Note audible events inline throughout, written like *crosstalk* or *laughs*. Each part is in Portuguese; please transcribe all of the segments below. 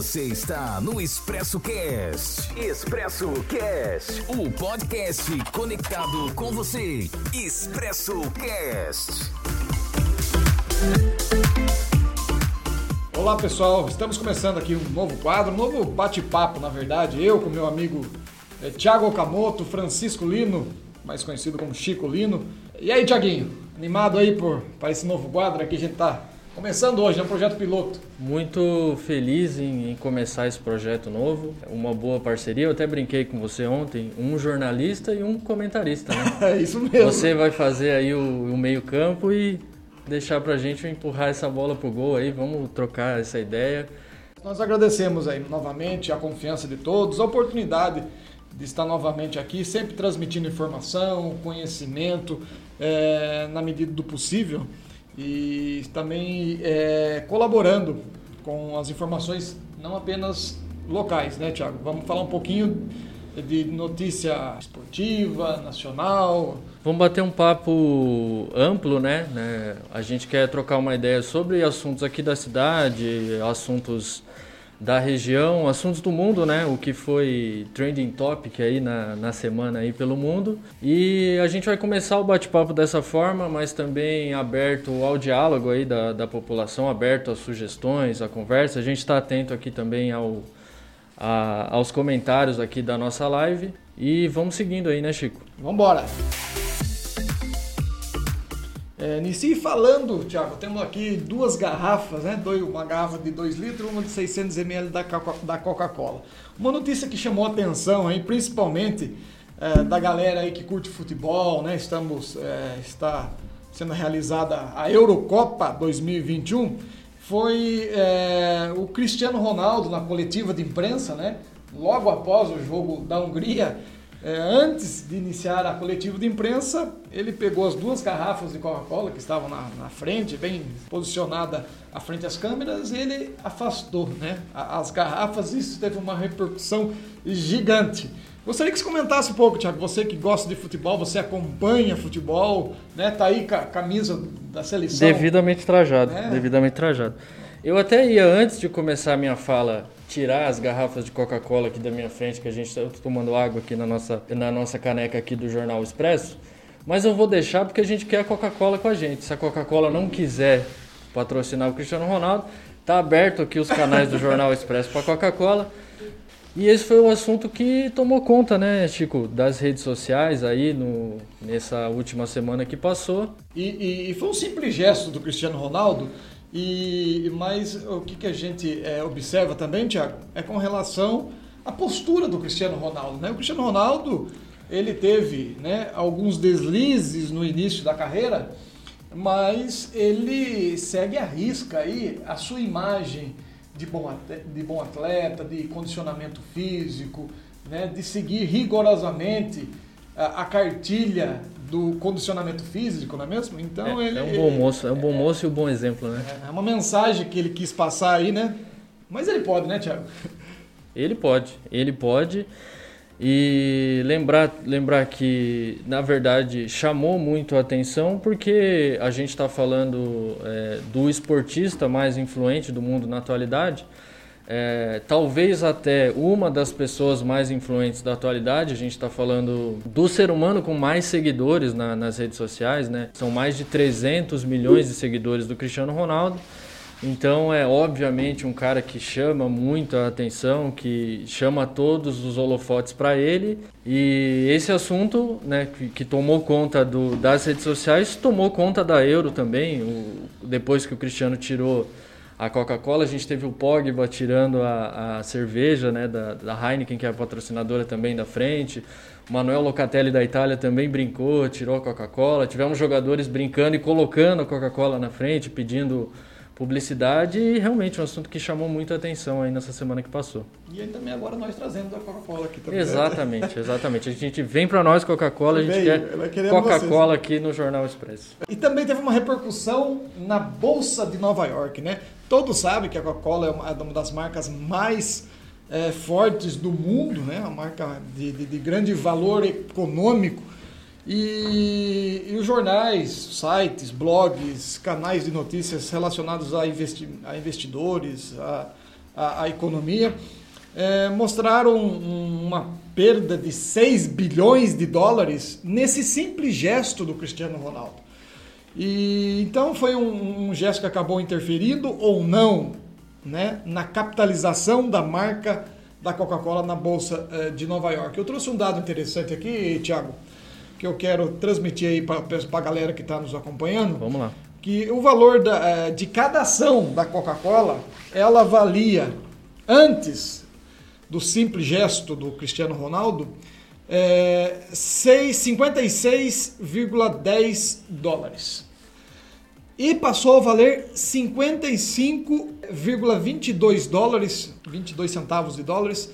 Você está no Expresso Cast. Expresso Cast, o podcast conectado com você. Expresso Cast. Olá pessoal, estamos começando aqui um novo quadro, um novo bate-papo, na verdade. Eu com meu amigo é, Thiago Okamoto, Francisco Lino, mais conhecido como Chico Lino. E aí, Tiaguinho, animado aí por, para esse novo quadro aqui? A gente está Começando hoje, é um projeto piloto. Muito feliz em, em, começar esse projeto novo. Uma boa parceria. Eu até brinquei com você ontem, um jornalista e um comentarista, né? *laughs* é isso mesmo. Você vai fazer aí o, o meio-campo e deixar pra gente empurrar essa bola pro gol aí. Vamos trocar essa ideia. Nós agradecemos aí novamente a confiança de todos, a oportunidade de estar novamente aqui, sempre transmitindo informação, conhecimento, é, na medida do possível e também é, colaborando com as informações não apenas locais, né, Tiago? Vamos falar um pouquinho de notícia esportiva, nacional. Vamos bater um papo amplo, né? né? A gente quer trocar uma ideia sobre assuntos aqui da cidade, assuntos da região, assuntos do mundo, né? O que foi trending topic aí na, na semana aí pelo mundo. E a gente vai começar o bate-papo dessa forma, mas também aberto ao diálogo aí da, da população, aberto às sugestões, à conversa. A gente está atento aqui também ao, a, aos comentários aqui da nossa live. E vamos seguindo aí, né, Chico? Vamos embora! É, falando, Tiago, temos aqui duas garrafas, né? uma garrafa de 2 litros uma de 600 ml da Coca-Cola. Uma notícia que chamou atenção, aí, principalmente é, da galera aí que curte futebol, né? Estamos, é, está sendo realizada a Eurocopa 2021, foi é, o Cristiano Ronaldo na coletiva de imprensa, né? Logo após o jogo da Hungria, é, antes de iniciar a coletiva de imprensa, ele pegou as duas garrafas de Coca-Cola que estavam na, na, frente, bem posicionada à frente das câmeras, e ele afastou né, as garrafas. Isso teve uma repercussão gigante. Gostaria que você comentasse um pouco, Tiago. Você que gosta de futebol, você acompanha futebol, né? Tá aí com a camisa da seleção. Devidamente trajado, é. devidamente trajado. Eu até ia, antes de começar a minha fala, tirar as garrafas de Coca-Cola aqui da minha frente, que a gente está tomando água aqui na nossa, na nossa caneca aqui do Jornal Expresso. Mas eu vou deixar porque a gente quer a Coca-Cola com a gente. Se a Coca-Cola não quiser patrocinar o Cristiano Ronaldo, tá aberto aqui os canais do Jornal Expresso para Coca-Cola. E esse foi o assunto que tomou conta, né, Chico, das redes sociais aí no, nessa última semana que passou. E, e, e foi um simples gesto do Cristiano Ronaldo e, mas o que, que a gente é, observa também, Tiago, é com relação à postura do Cristiano Ronaldo. Né? O Cristiano Ronaldo ele teve né, alguns deslizes no início da carreira, mas ele segue a risca aí a sua imagem de bom atleta, de, bom atleta, de condicionamento físico, né, de seguir rigorosamente a, a cartilha do condicionamento físico, não é mesmo? Então é, ele é um bom moço, é um bom moço e um bom exemplo, né? É, é uma mensagem que ele quis passar aí, né? Mas ele pode, né, Thiago? Ele pode, ele pode. E lembrar, lembrar que, na verdade, chamou muito a atenção porque a gente está falando é, do esportista mais influente do mundo na atualidade é, talvez até uma das pessoas mais influentes da atualidade. A gente está falando do ser humano com mais seguidores na, nas redes sociais, né? São mais de 300 milhões de seguidores do Cristiano Ronaldo. Então é obviamente um cara que chama muito a atenção, que chama todos os holofotes para ele. E esse assunto, né, que, que tomou conta do, das redes sociais, tomou conta da Euro também. O, depois que o Cristiano tirou a Coca-Cola, a gente teve o Pogba tirando a, a cerveja né, da, da, Heineken, que é a patrocinadora também da frente. O Manuel Locatelli da Itália também brincou, tirou a Coca-Cola. Tivemos jogadores brincando e colocando a Coca-Cola na frente, pedindo publicidade e realmente um assunto que chamou muita atenção aí nessa semana que passou. E aí também agora nós trazendo a Coca-Cola aqui também. Exatamente, exatamente. A gente vem para nós Coca-Cola, a gente quer Coca-Cola aqui no Jornal Expresso. E também teve uma repercussão na Bolsa de Nova York, né? Todos sabem que a Coca-Cola é uma é das marcas mais é, fortes do mundo, né? Uma marca de, de, de grande valor econômico e, e, os jornais, sites, blogs, canais de notícias relacionados a, investi a investidores, a, a, a economia, é, mostraram uma perda de 6 bilhões de dólares nesse simples gesto do Cristiano Ronaldo. E então foi um, um gesto que acabou interferindo ou não né, na capitalização da marca da Coca-Cola na bolsa eh, de Nova York. Eu trouxe um dado interessante aqui, Thiago, que eu quero transmitir aí para a galera que está nos acompanhando. Vamos lá. Que o valor da, eh, de cada ação da Coca-Cola, ela valia antes do simples gesto do Cristiano Ronaldo, é, 56,10 dólares. E passou a valer 55,22 dólares, 22 centavos de dólares,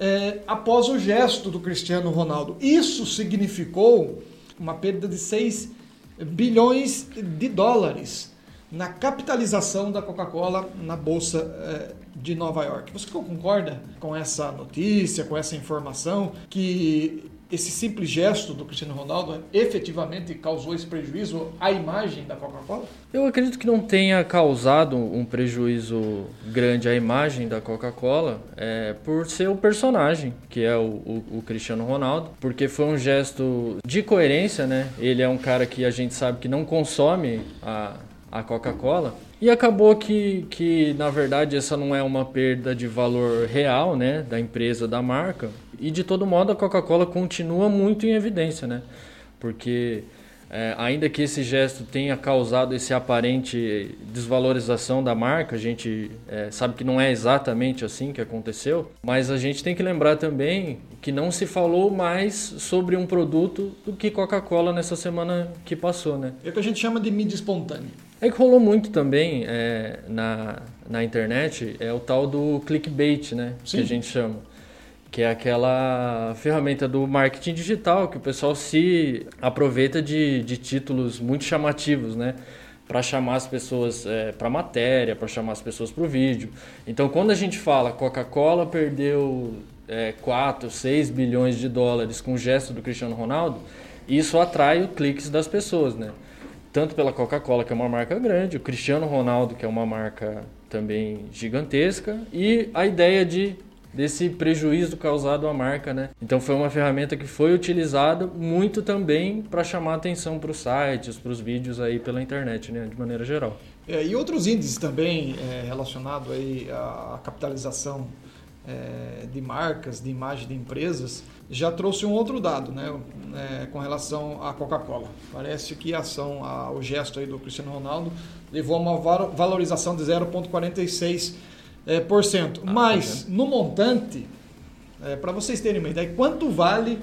é, após o gesto do Cristiano Ronaldo. Isso significou uma perda de 6 bilhões de dólares na capitalização da Coca-Cola na Bolsa é, de Nova York. Você concorda com essa notícia, com essa informação, que esse simples gesto do Cristiano Ronaldo efetivamente causou esse prejuízo à imagem da Coca-Cola? Eu acredito que não tenha causado um prejuízo grande à imagem da Coca-Cola é, por ser o personagem, que é o, o, o, Cristiano Ronaldo, porque foi um gesto de coerência, né? Ele é um cara que a gente sabe que não consome a, a Coca-Cola. E acabou que, que, na verdade, essa não é uma perda de valor real né, da empresa, da marca. E, de todo modo, a Coca-Cola continua muito em evidência, né? Porque, é, ainda que esse gesto tenha causado esse aparente desvalorização da marca, a gente é, sabe que não é exatamente assim que aconteceu, mas a gente tem que lembrar também que não se falou mais sobre um produto do que Coca-Cola nessa semana que passou, né? É o que a gente chama de mídia espontânea. É que rolou muito também é, na, na internet é o tal do clickbait, né? Sim. Que a gente chama. Que é aquela ferramenta do marketing digital que o pessoal se aproveita de, de títulos muito chamativos, né? Para chamar as pessoas é, para matéria, para chamar as pessoas para o vídeo. Então, quando a gente fala Coca-Cola perdeu é, 4, 6 bilhões de dólares com o gesto do Cristiano Ronaldo, isso atrai os cliques das pessoas, né? Tanto pela Coca-Cola, que é uma marca grande, o Cristiano Ronaldo, que é uma marca também gigantesca, e a ideia de desse prejuízo causado à marca, né? Então foi uma ferramenta que foi utilizada muito também para chamar atenção para os sites, para os vídeos aí pela internet, né? De maneira geral. É, e outros índices também é, relacionados aí à capitalização é, de marcas, de imagem de empresas, já trouxe um outro dado, né, é, com relação à Coca-Cola. Parece que a ação, a, o gesto aí do Cristiano Ronaldo levou a uma valorização de 0,46%. É, por cento. Ah, Mas, tá no montante, é, para vocês terem uma ideia, quanto vale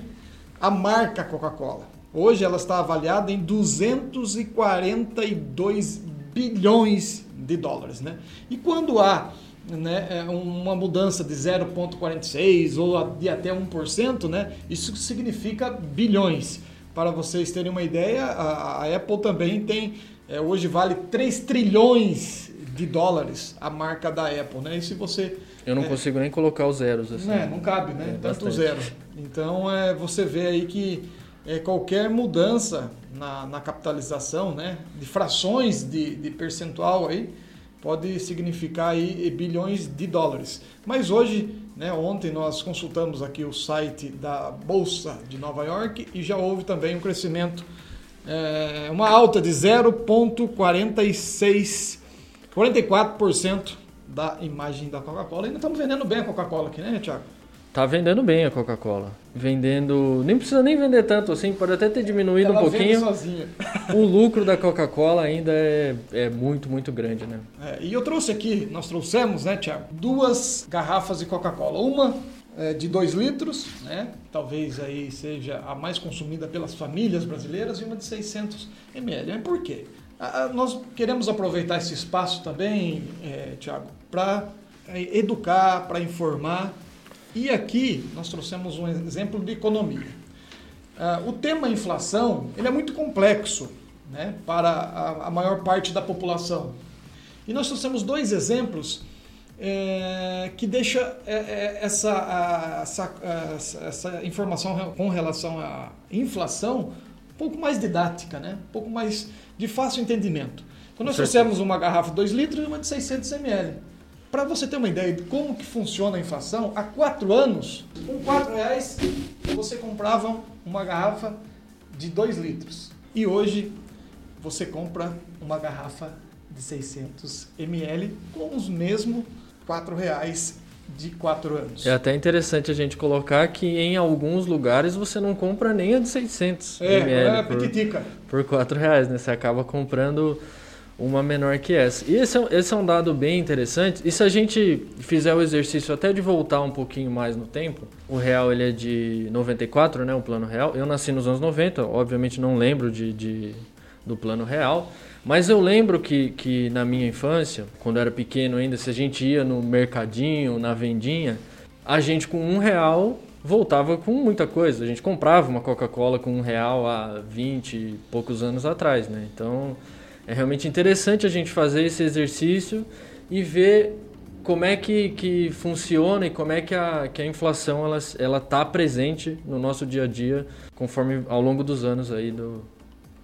a marca Coca-Cola? Hoje ela está avaliada em 242 bilhões de dólares. Né? E quando há né, é uma mudança de 0,46 ou de até 1%, né, isso significa bilhões. Para vocês terem uma ideia, a, a Apple também tem, é, hoje vale 3 trilhões de dólares a marca da Apple. Né? E se você. Eu não é, consigo nem colocar os zeros assim. É, não cabe, né? É, Tanto zero. Então é, você vê aí que é, qualquer mudança na, na capitalização, né, de frações de, de percentual aí, pode significar aí bilhões de dólares. Mas hoje, né, ontem nós consultamos aqui o site da Bolsa de Nova York e já houve também um crescimento, é, uma alta de 0,46, 44% da imagem da Coca-Cola. Ainda estamos vendendo bem a Coca-Cola aqui, né, Tiago? Tá vendendo bem a Coca-Cola. Vendendo. Nem precisa nem vender tanto assim, pode até ter diminuído Ela um pouquinho. Sozinha. O lucro da Coca-Cola ainda é, é muito, muito grande, né? É, e eu trouxe aqui, nós trouxemos, né, Tiago, duas garrafas de Coca-Cola. Uma é, de 2 litros, né? Talvez aí seja a mais consumida pelas famílias brasileiras, e uma de 600 ml. Por quê? nós queremos aproveitar esse espaço também, é, Tiago, para é, educar, para informar e aqui nós trouxemos um exemplo de economia. Uh, o tema inflação ele é muito complexo né, para a, a, maior parte da população. E nós trouxemos dois exemplos é, que deixa é, essa, a, essa, essa informação com relação à inflação um pouco mais didática, né? um pouco mais de fácil entendimento. Então nós trouxemos uma garrafa de 2 litros e uma de 600 ml para você ter uma ideia de como que funciona a inflação, há quatro anos, com quatro reais, você comprava uma garrafa de 2 litros. E hoje você compra uma garrafa de 600 ml com os mesmos quatro reais de quatro anos. É até interessante a gente colocar que em alguns lugares você não compra nem a de 600 é, ml é por, por 4 reais, né? Você acaba comprando uma menor que essa. E esse é, esse é um dado bem interessante. E se a gente fizer o exercício até de voltar um pouquinho mais no tempo, o real ele é de 94, né? O plano real. Eu nasci nos anos 90, obviamente não lembro de, de do plano real. Mas eu lembro que, que na minha infância, quando eu era pequeno ainda, se a gente ia no mercadinho, na vendinha, a gente com um real voltava com muita coisa. A gente comprava uma Coca-Cola com um real há 20 e poucos anos atrás, né? Então é realmente interessante a gente fazer esse exercício e ver como é que, que funciona e como é que a, que a inflação ela ela está presente no nosso dia a dia conforme ao longo dos anos aí do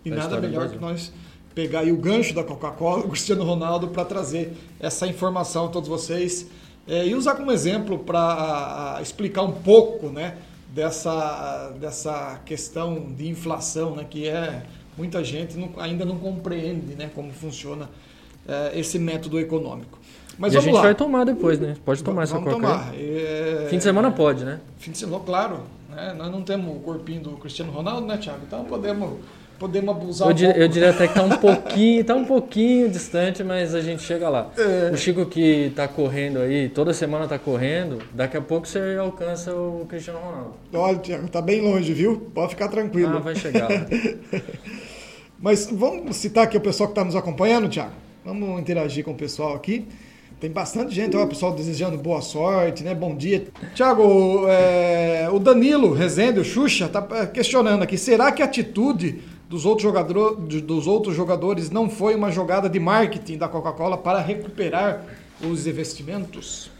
e nada melhor que nós pegar aí o gancho da Coca-Cola, *laughs* o Cristiano Ronaldo, para trazer essa informação a todos vocês é, e usar como exemplo para explicar um pouco né, dessa, dessa questão de inflação, né, que é muita gente não, ainda não compreende né, como funciona é, esse método econômico. Mas e a gente lá. vai tomar depois, né? Pode tomar essa Vamos tomar. É... Fim de semana pode, né? Fim de semana, claro. Né? Nós não temos o corpinho do Cristiano Ronaldo, né, Thiago? Então podemos podemos abusar eu, um pouco. eu diria até que está um *laughs* pouquinho, tá um pouquinho distante, mas a gente chega lá. É. O Chico que está correndo aí, toda semana está correndo, daqui a pouco você alcança o Cristiano Ronaldo. Olha, Tiago, tá bem longe, viu? Pode ficar tranquilo. Ah, vai chegar. *laughs* mas vamos citar aqui o pessoal que está nos acompanhando, Tiago. Vamos interagir com o pessoal aqui. Tem bastante gente, ó, o pessoal desejando boa sorte, né? Bom dia. Tiago, é, o Danilo Rezende, o Xuxa, tá questionando aqui: será que a atitude dos outros, jogador, dos outros jogadores não foi uma jogada de marketing da Coca-Cola para recuperar os investimentos?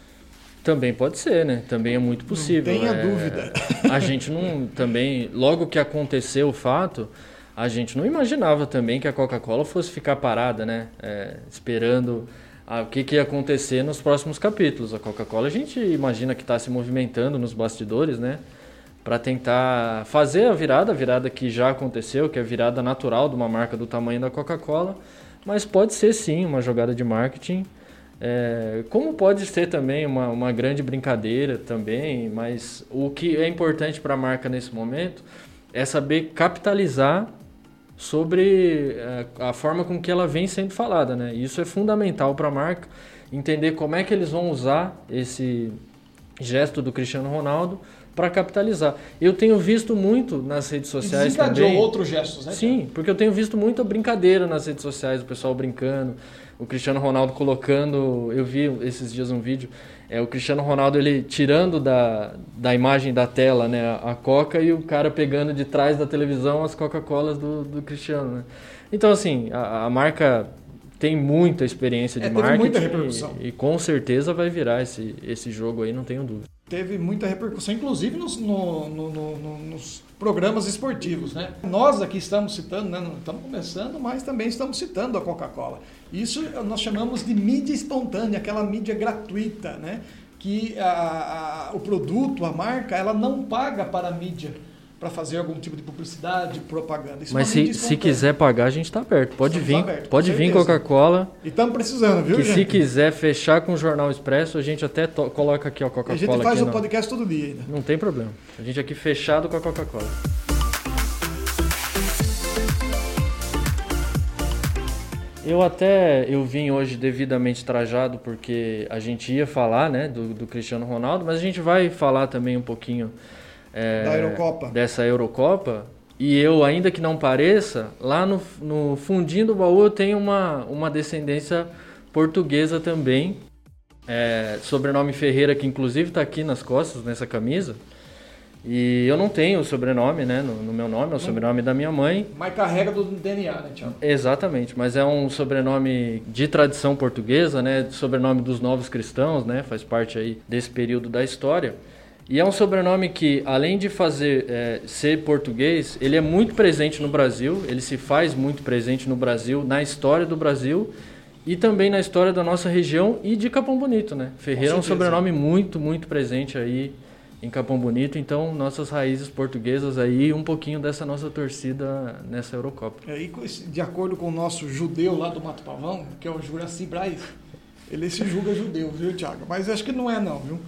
Também pode ser, né? Também é muito possível. Não tenha é, dúvida. A gente não também, logo que aconteceu o fato, a gente não imaginava também que a Coca-Cola fosse ficar parada, né? É, esperando ah, o que, que ia acontecer nos próximos capítulos. A Coca-Cola a gente imagina que está se movimentando nos bastidores, né? para tentar fazer a virada, a virada que já aconteceu, que é a virada natural de uma marca do tamanho da Coca-Cola, mas pode ser sim uma jogada de marketing, é, como pode ser também uma, uma grande brincadeira também, mas o que é importante para a marca nesse momento é saber capitalizar sobre é, a forma com que ela vem sendo falada, né? Isso é fundamental para a marca entender como é que eles vão usar esse gesto do Cristiano Ronaldo para capitalizar. Eu tenho visto muito nas redes sociais também. outros gestos, né? Sim, porque eu tenho visto muita brincadeira nas redes sociais, o pessoal brincando, o Cristiano Ronaldo colocando, eu vi esses dias um vídeo, é o Cristiano Ronaldo ele tirando da, da imagem da tela, né, a Coca e o cara pegando de trás da televisão as Coca-Colas do, do Cristiano, né? Então assim, a, a marca tem muita experiência de é, marketing muita repercussão. E, e, com certeza vai virar esse, esse jogo aí, não tenho dúvida teve muita repercussão, inclusive nos, no, no, no, nos programas esportivos. Né? Nós aqui estamos citando, né? não estamos começando, mas também estamos citando a Coca-Cola. Isso nós chamamos de mídia espontânea, aquela mídia gratuita, né? que a, a, o produto, a marca, ela não paga para a mídia para fazer algum tipo de publicidade, propaganda. Isso Mas se, se quiser pagar, a gente está aberto. Pode Estamos vir, aberto, pode vir Coca-Cola. E estamos precisando, viu, que gente? se quiser fechar com o Jornal Expresso, a gente até coloca aqui a Coca-Cola. A gente faz o um podcast todo dia ainda. Não tem problema. A gente aqui fechado com a Coca-Cola. Eu até eu vim hoje devidamente trajado porque a gente ia falar né, do, do Cristiano Ronaldo, mas a gente vai falar também um pouquinho é, da Eurocopa. dessa Eurocopa. E eu, ainda que não pareça, lá no, no fundinho do baú eu tenho uma, uma descendência portuguesa também. É, sobrenome Ferreira, que inclusive está aqui nas costas, nessa camisa. E eu não tenho o sobrenome, né? No, no meu nome, é o hum. sobrenome da minha mãe. Mas carrega do DNA, né, Tiago? Exatamente, mas é um sobrenome de tradição portuguesa, né? Sobrenome dos novos cristãos, né? Faz parte aí desse período da história. E é um sobrenome que, além de fazer é, ser português, ele é muito presente no Brasil, ele se faz muito presente no Brasil, na história do Brasil e também na história da nossa região e de Capão Bonito, né? Ferreira é um sobrenome muito, muito presente aí em Capão Bonito, então nossas raízes portuguesas aí, um pouquinho dessa nossa torcida nessa Eurocopa. É, de acordo com o nosso judeu lá do Mato Pavão, que é o Juraci Braz, ele se julga judeu, viu, Thiago? Mas acho que não é não, viu?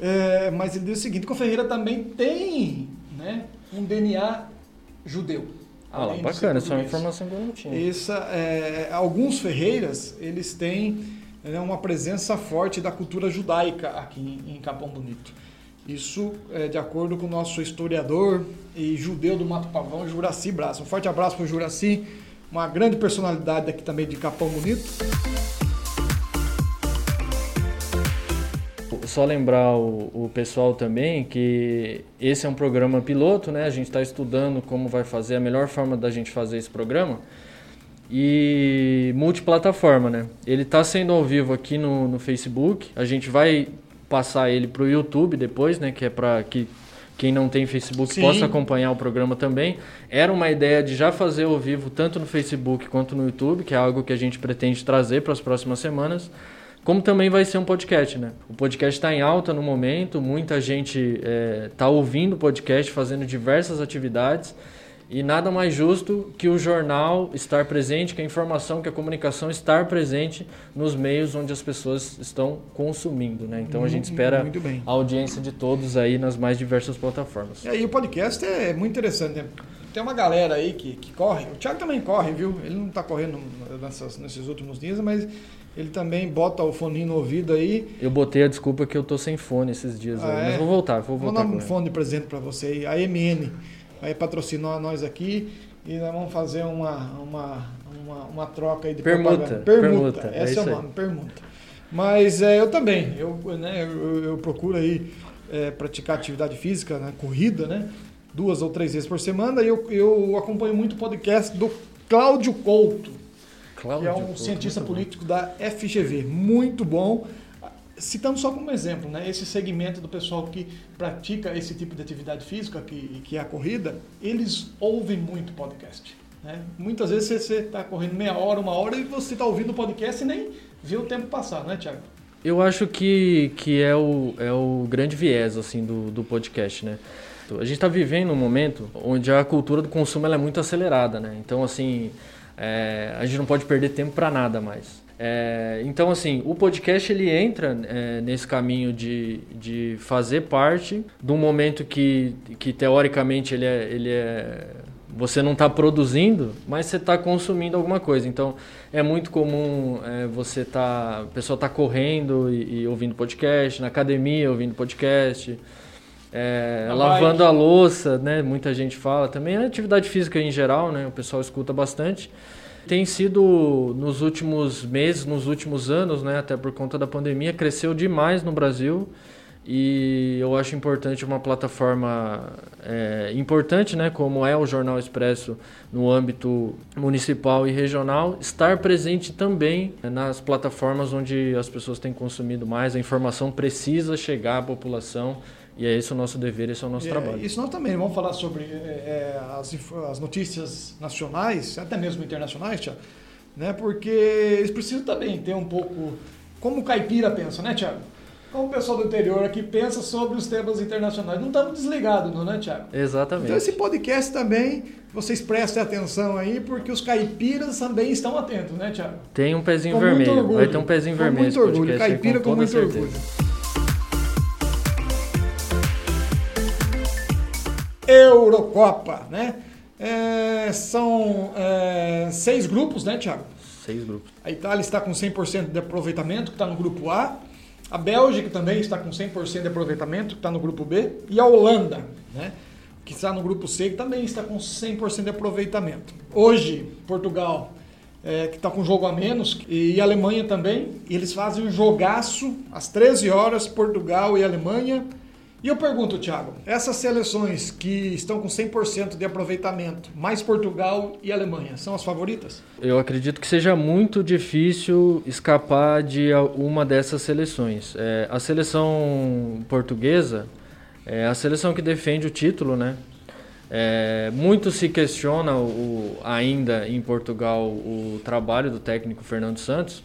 É, mas ele diz o seguinte, que o Ferreira também tem né, um DNA judeu. Ah, lá, bacana, essa é uma informação que eu não tinha. Essa, é, alguns Ferreiras, eles têm né, uma presença forte da cultura judaica aqui em, em Capão Bonito. Isso é de acordo com o nosso historiador e judeu do Mato Pavão, Juraci Braz. Um forte abraço para o Juraci, uma grande personalidade aqui também de Capão Bonito. Só lembrar o, o, pessoal também que esse é um programa piloto, né? A gente está estudando como vai fazer a melhor forma da gente fazer esse programa e multiplataforma, né? Ele está sendo ao vivo aqui no, no Facebook. A gente vai passar ele para o YouTube depois, né? Que é para que quem não tem Facebook Sim. possa acompanhar o programa também. Era uma ideia de já fazer ao vivo tanto no Facebook quanto no YouTube, que é algo que a gente pretende trazer para as próximas semanas. Como também vai ser um podcast, né? O podcast está em alta no momento, muita gente está é, ouvindo o podcast, fazendo diversas atividades. E nada mais justo que o jornal estar presente, que a informação, que a comunicação estar presente nos meios onde as pessoas estão consumindo, né? Então a gente espera a audiência de todos aí nas mais diversas plataformas. E aí o podcast é muito interessante, né? Tem uma galera aí que, que corre, o Thiago também corre, viu? Ele não está correndo nessas, nesses últimos dias, mas ele também bota o fone no ouvido aí. Eu botei a desculpa que eu tô sem fone esses dias, ah, aí, é? mas vou voltar, vou voltar. Vou dar um fone de presente para você aí, a MN vai patrocinar nós aqui e nós vamos fazer uma, uma, uma, uma troca aí de permuta. Propaganda. Permuta, permuta é esse é, é o nome, permuta. Mas é, eu também, eu, né, eu, eu procuro aí é, praticar atividade física, né, corrida, né, duas ou três vezes por semana e eu, eu acompanho muito o podcast do Cláudio Couto, Cláudio que é um Couto, cientista político bom. da FGV, muito bom citando só como exemplo, né, esse segmento do pessoal que pratica esse tipo de atividade física, que, que é a corrida, eles ouvem muito podcast. Né? Muitas vezes você está correndo meia hora, uma hora e você está ouvindo o podcast e nem vê o tempo passar, né, Tiago? Eu acho que, que é, o, é o grande viés assim, do, do podcast, né? A gente está vivendo um momento onde a cultura do consumo é muito acelerada, né? Então, assim, é, a gente não pode perder tempo para nada mais. É, então, assim, o podcast ele entra é, nesse caminho de, de fazer parte de um momento que, que teoricamente ele é, ele é você não está produzindo, mas você está consumindo alguma coisa. Então é muito comum é, você tá, a pessoa está correndo e, e, ouvindo podcast, na academia ouvindo podcast, é, lavando a louça, né? Muita gente fala também. A atividade física em geral, né? O pessoal escuta bastante. Tem sido nos últimos meses, nos últimos anos, né, até por conta da pandemia, cresceu demais no Brasil e eu acho importante uma plataforma é, importante, né, como é o Jornal Expresso no âmbito municipal e regional, estar presente também nas plataformas onde as pessoas têm consumido mais, a informação precisa chegar à população e é esse o nosso dever, esse é o nosso é, trabalho. Isso nós também vamos falar sobre é, as, as notícias nacionais, até mesmo internacionais, Tiago, né? porque eles precisam também ter um pouco. Como o caipira pensa, né, Tiago? Como o pessoal do interior aqui pensa sobre os temas internacionais. Não estamos desligados, não, né, Tiago? Exatamente. Então, esse podcast também, vocês prestem atenção aí, porque os caipiras também estão atentos, né, Tiago? Tem um pezinho com vermelho. Vai ter um pezinho com vermelho. Muito orgulho. Caipira com, com muito certeza. orgulho. Eurocopa, né? É, são é, seis grupos, né, Thiago? Seis grupos. A Itália está com 100% de aproveitamento, que está no grupo A. A Bélgica também está com 100% de aproveitamento, que está no grupo B. E a Holanda, né? que está no grupo C, que também está com 100% de aproveitamento. Hoje, Portugal, é, que está com jogo a menos, e a Alemanha também. E eles fazem um jogaço às 13 horas, Portugal e Alemanha. E eu pergunto, Thiago, essas seleções que estão com 100% de aproveitamento, mais Portugal e Alemanha, são as favoritas? Eu acredito que seja muito difícil escapar de uma dessas seleções. É, a seleção portuguesa é a seleção que defende o título, né? É, muito se questiona o, ainda em Portugal o trabalho do técnico Fernando Santos,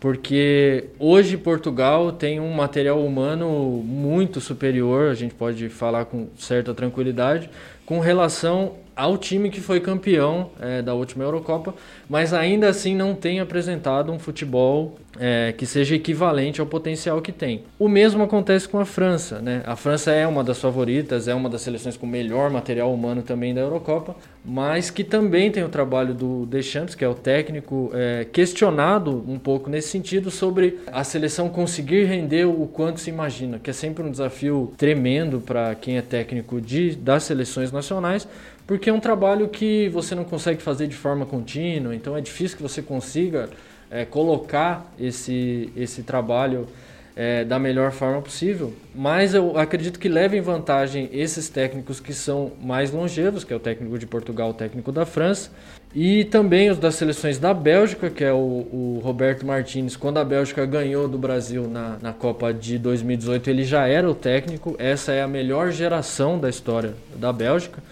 porque hoje Portugal tem um material humano muito superior, a gente pode falar com certa tranquilidade, com relação ao time que foi campeão é, da última Eurocopa, mas ainda assim não tem apresentado um futebol é, que seja equivalente ao potencial que tem. O mesmo acontece com a França. Né? A França é uma das favoritas, é uma das seleções com melhor material humano também da Eurocopa, mas que também tem o trabalho do Deschamps, que é o técnico, é, questionado um pouco nesse sentido sobre a seleção conseguir render o quanto se imagina, que é sempre um desafio tremendo para quem é técnico de, das seleções nacionais, porque é um trabalho que você não consegue fazer de forma contínua, então é difícil que você consiga é, colocar esse, esse trabalho é, da melhor forma possível. Mas eu acredito que leva em vantagem esses técnicos que são mais longevos, que é o técnico de Portugal, o técnico da França, e também os das seleções da Bélgica, que é o, o Roberto Martins. Quando a Bélgica ganhou do Brasil na, na Copa de 2018, ele já era o técnico. Essa é a melhor geração da história da Bélgica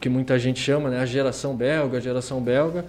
que muita gente chama, né? A geração belga, a geração belga.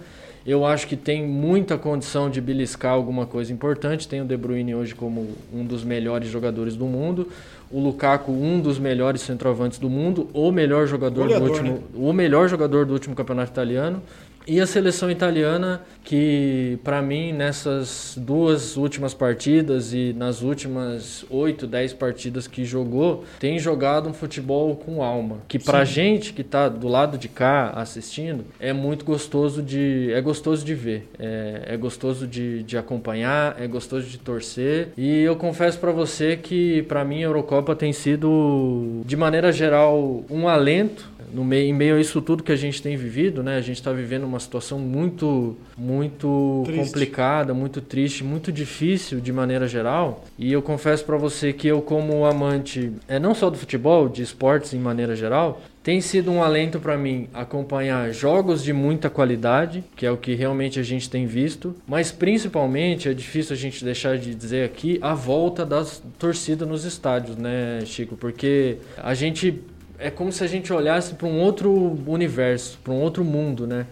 Eu acho que tem muita condição de beliscar alguma coisa importante. Tem o De Bruyne hoje como um dos melhores jogadores do mundo, o Lukaku um dos melhores centroavantes do mundo, o melhor jogador Goleador, do último, né? o melhor jogador do último campeonato italiano. E a seleção italiana, que para mim nessas duas últimas partidas e nas últimas 8, 10 partidas que jogou, tem jogado um futebol com alma. Que pra Sim. gente que tá do lado de cá assistindo, é muito gostoso de, é gostoso de ver. É, é gostoso de, de acompanhar, é gostoso de torcer. E eu confesso para você que para mim a Eurocopa tem sido, de maneira geral, um alento no meio, em meio a isso tudo que a gente tem vivido, né? A gente está vivendo uma situação muito, muito complicada, muito triste, muito difícil de maneira geral. E eu confesso para você que eu, como amante, é não só do futebol, de esportes em maneira geral, tem sido um alento para mim acompanhar jogos de muita qualidade, que é o que realmente a gente tem visto, mas principalmente é difícil a gente deixar de dizer aqui a volta das torcidas nos estádios, né, Chico? Porque a gente é como se a gente olhasse para um outro universo, para um outro mundo, né?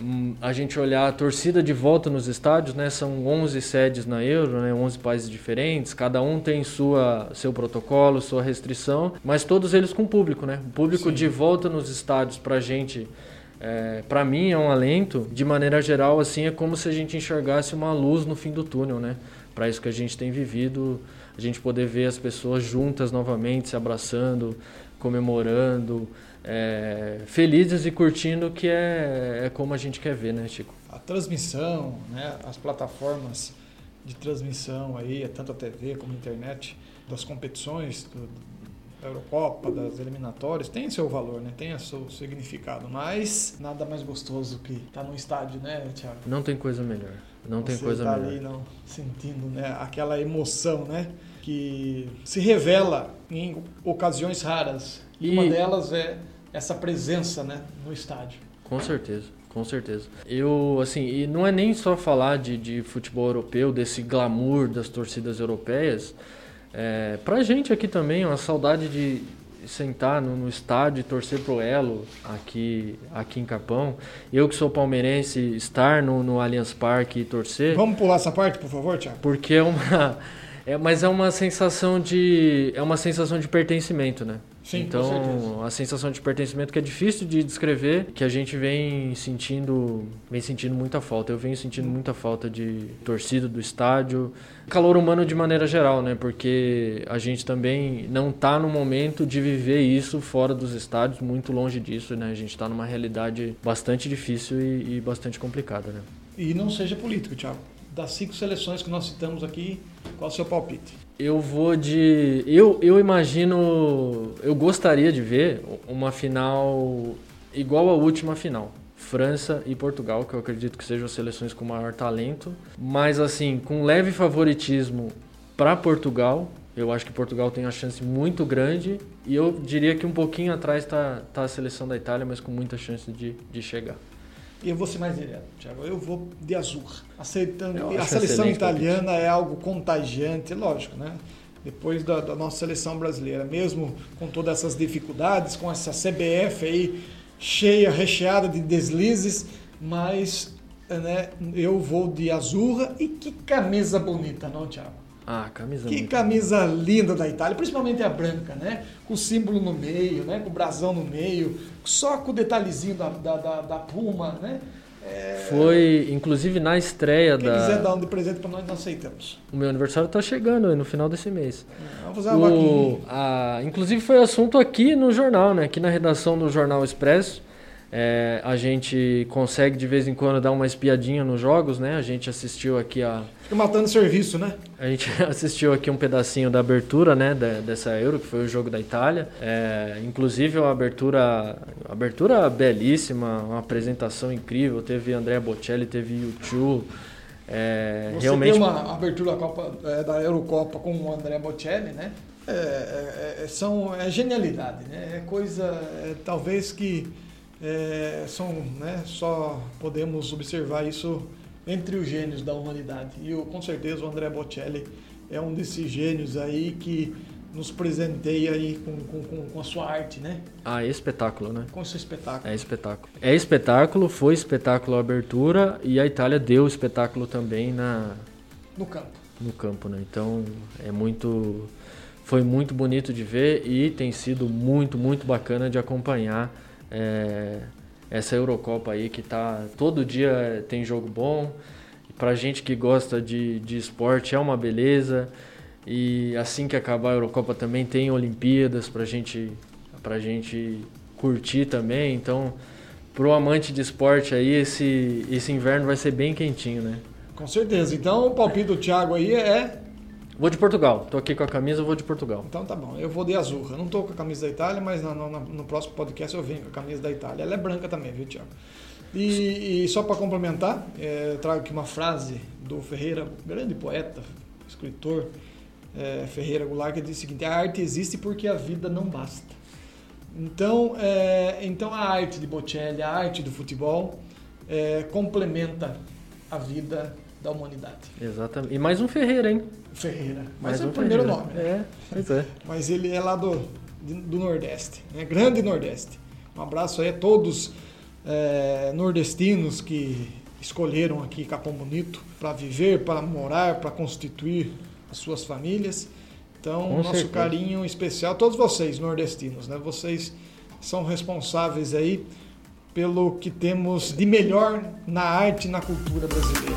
Hum, a gente olhar a torcida de volta nos estádios, né? São 11 sedes na Euro, né? 11 países diferentes, cada um tem sua seu protocolo, sua restrição, mas todos eles com público, né? O público Sim. de volta nos estádios para a gente é, para mim é um alento. De maneira geral, assim, é como se a gente enxergasse uma luz no fim do túnel, né? Para isso que a gente tem vivido, a gente poder ver as pessoas juntas novamente, se abraçando, comemorando, é, felizes e curtindo, que é, é como a gente quer ver, né, Chico? A transmissão, né, as plataformas de transmissão aí, tanto a TV como a internet, das competições, do, da Eurocopa, das eliminatórias, tem seu valor, né? Tem seu significado, mas nada mais gostoso que estar tá no estádio, né, Thiago? Não tem coisa melhor. Não Você tem coisa tá melhor. ali não sentindo, né, aquela emoção, né? Que se revela em ocasiões raras. E, e uma delas é essa presença né, no estádio. Com certeza. Com certeza. Eu, assim, e não é nem só falar de, de futebol europeu, desse glamour das torcidas europeias. É, pra gente aqui também, uma saudade de sentar no, no estádio e torcer pro Elo aqui, aqui em Capão. Eu que sou palmeirense, estar no, no Allianz Parque e torcer. Vamos pular essa parte, por favor, Thiago? Porque é uma. É, mas é uma sensação de é uma sensação de pertencimento, né? Sim, então a sensação de pertencimento que é difícil de descrever, que a gente vem sentindo, vem sentindo muita falta. Eu venho sentindo muita falta de torcida do estádio, calor humano de maneira geral, né? Porque a gente também não está no momento de viver isso fora dos estádios, muito longe disso, né? A gente está numa realidade bastante difícil e, e bastante complicada, né? E não seja político, Thiago das cinco seleções que nós citamos aqui, qual é o seu palpite? Eu vou de. Eu, eu imagino. Eu gostaria de ver uma final igual à última final. França e Portugal, que eu acredito que sejam as seleções com maior talento, mas assim, com leve favoritismo para Portugal. Eu acho que Portugal tem uma chance muito grande e eu diria que um pouquinho atrás está tá a seleção da Itália, mas com muita chance de, de chegar. E eu vou ser mais direto, Thiago. Eu vou de azul. Aceitando. A seleção italiana é algo contagiante, lógico, né? Depois da, da, nossa seleção brasileira, mesmo com todas essas dificuldades, com essa CBF aí cheia, recheada de deslizes, mas né, eu vou de azurra e que camisa bonita, não, Thiago? Ah, camisa Que camisa linda da Itália, principalmente a branca, né? Com o símbolo no meio, né? Com o brasão no meio, só com o detalhezinho da, da, da, da Puma, né? É, Foi, inclusive, na estreia Quem quiser da. dar um de presente para nós, nós aceitamos. O meu aniversário tá chegando no final desse mês. Vamos fazer uma O, a, inclusive foi assunto aqui no jornal, né? Aqui na redação do Jornal Expresso. É, a gente consegue de vez em quando dar uma espiadinha nos jogos, né? A gente assistiu aqui a. Matando serviço, né? A gente *laughs* assistiu aqui um pedacinho da abertura, né? da- dessa Euro, que foi o jogo da Itália. É, inclusive uma abertura, abertura belíssima, uma apresentação incrível. Teve Andrea Bocelli, teve YouTube. É, Você realmente. tem uma abertura da, Copa, é, da Eurocopa com o André Bocelli, né? É, é- é- são, é genialidade, né? É coisa, é, talvez que são, né? Só podemos observar isso entre os gênios da humanidade. E eu, com certeza o André Bocelli é um desses gênios aí que nos presenteia aí com, com, com- a sua arte, né? Ah, é espetáculo, né? Com seu espetáculo. É espetáculo. É espetáculo, foi espetáculo a abertura e a Itália deu espetáculo também na, No campo. no campo, né? Então é muito. Foi muito bonito de ver e tem sido muito, muito bacana de acompanhar é, essa Eurocopa aí que tá. Todo dia tem jogo bom. Pra gente que gosta de, de esporte é uma beleza. E assim que acabar a Eurocopa também tem Olimpíadas pra gente, pra gente curtir também. Então, pro amante de esporte aí, esse, esse inverno vai ser bem quentinho, né? Com certeza. Então o palpite do Thiago aí é Vou de Portugal. Tô aqui com a camisa, vou de Portugal. Então tá bom, eu vou de azul. Eu não tô com a camisa da Itália, mas no, no- no próximo podcast eu venho com a camisa da Itália. Ela é branca também, viu, Tiago? E, e só para complementar, é, eu trago aqui uma frase do Ferreira, grande poeta, escritor é, Ferreira Goulart, que diz o seguinte: a arte existe porque a vida não basta. Então, é, então a arte de Bocelli, a arte do futebol, é, complementa a vida da humanidade. Exatamente. E mais um Ferreira, hein? Ferreira, mas Mais é um o primeiro Ferreira. nome. né? É, pois é. mas ele é lá do, do Nordeste, né? grande Nordeste. Um abraço aí a todos é, nordestinos que escolheram aqui Capão Bonito para viver, para morar, para constituir as suas famílias. Então, Com nosso certeza. carinho especial, todos vocês nordestinos, né? Vocês são responsáveis aí pelo que temos de melhor na arte e na cultura brasileira.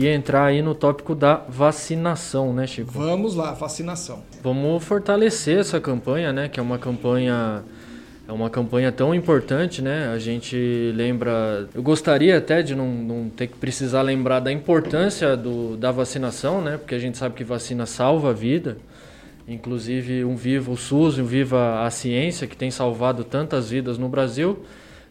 E entrar aí no tópico da vacinação, né, Chico? Vamos lá, vacinação. Vamos fortalecer essa campanha, né? Que é uma campanha é uma campanha tão importante, né? A gente lembra. Eu gostaria até de não, não ter que precisar lembrar da importância do, da vacinação, né? Porque a gente sabe que vacina salva a vida. Inclusive um viva o SUS, um viva a ciência que tem salvado tantas vidas no Brasil.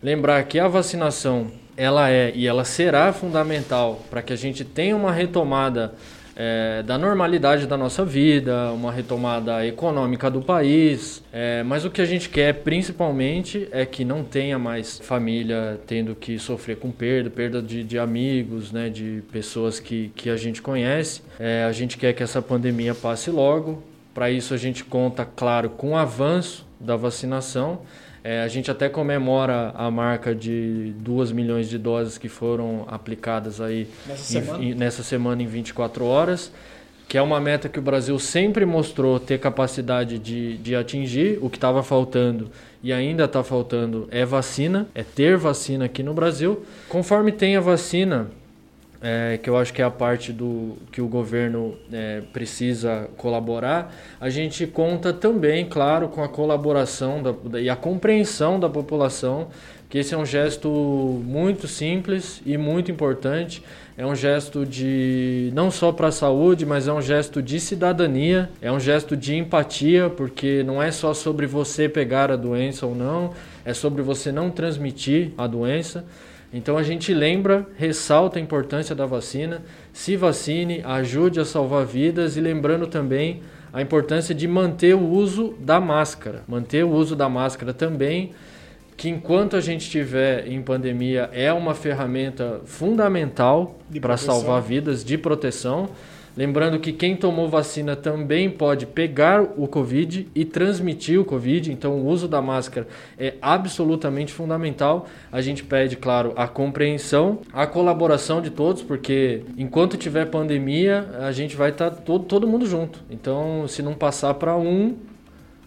Lembrar que a vacinação ela é e ela será fundamental para que a gente tenha uma retomada é, da normalidade da nossa vida, uma retomada econômica do país. É, mas o que a gente quer principalmente é que não tenha mais família tendo que sofrer com perda, perda de, de amigos, né, de pessoas que, que a gente conhece. É, a gente quer que essa pandemia passe logo. Para isso a gente conta, claro, com o avanço da vacinação. É, a gente até comemora a marca de 2 milhões de doses que foram aplicadas aí Nessa em- semana. em- nessa semana em 24 horas, que é uma meta que o Brasil sempre mostrou ter capacidade de, de atingir. O que estava faltando e ainda está faltando é vacina, é ter vacina aqui no Brasil. Conforme tem a vacina, é, que eu acho que é a parte do que o governo é, precisa colaborar, a gente conta também, claro, com a colaboração da, e a compreensão da população, que esse é um gesto muito simples e muito importante. É um gesto de não só para a saúde, mas é um gesto de cidadania, é um gesto de empatia, porque não é só sobre você pegar a doença ou não, é sobre você não transmitir a doença. Então a gente lembra, ressalta a importância da vacina, se vacine, ajude a salvar vidas e lembrando também a importância de manter o uso da máscara. Manter o uso da máscara também, que enquanto a gente estiver em pandemia é uma ferramenta fundamental para salvar vidas de proteção. Lembrando que quem tomou vacina também pode pegar o Covid e transmitir o Covid, então o uso da máscara é absolutamente fundamental. A gente pede, claro, a compreensão, a colaboração de todos, porque enquanto tiver pandemia, a gente vai estar tá todo, todo mundo junto. Então, se não passar para um,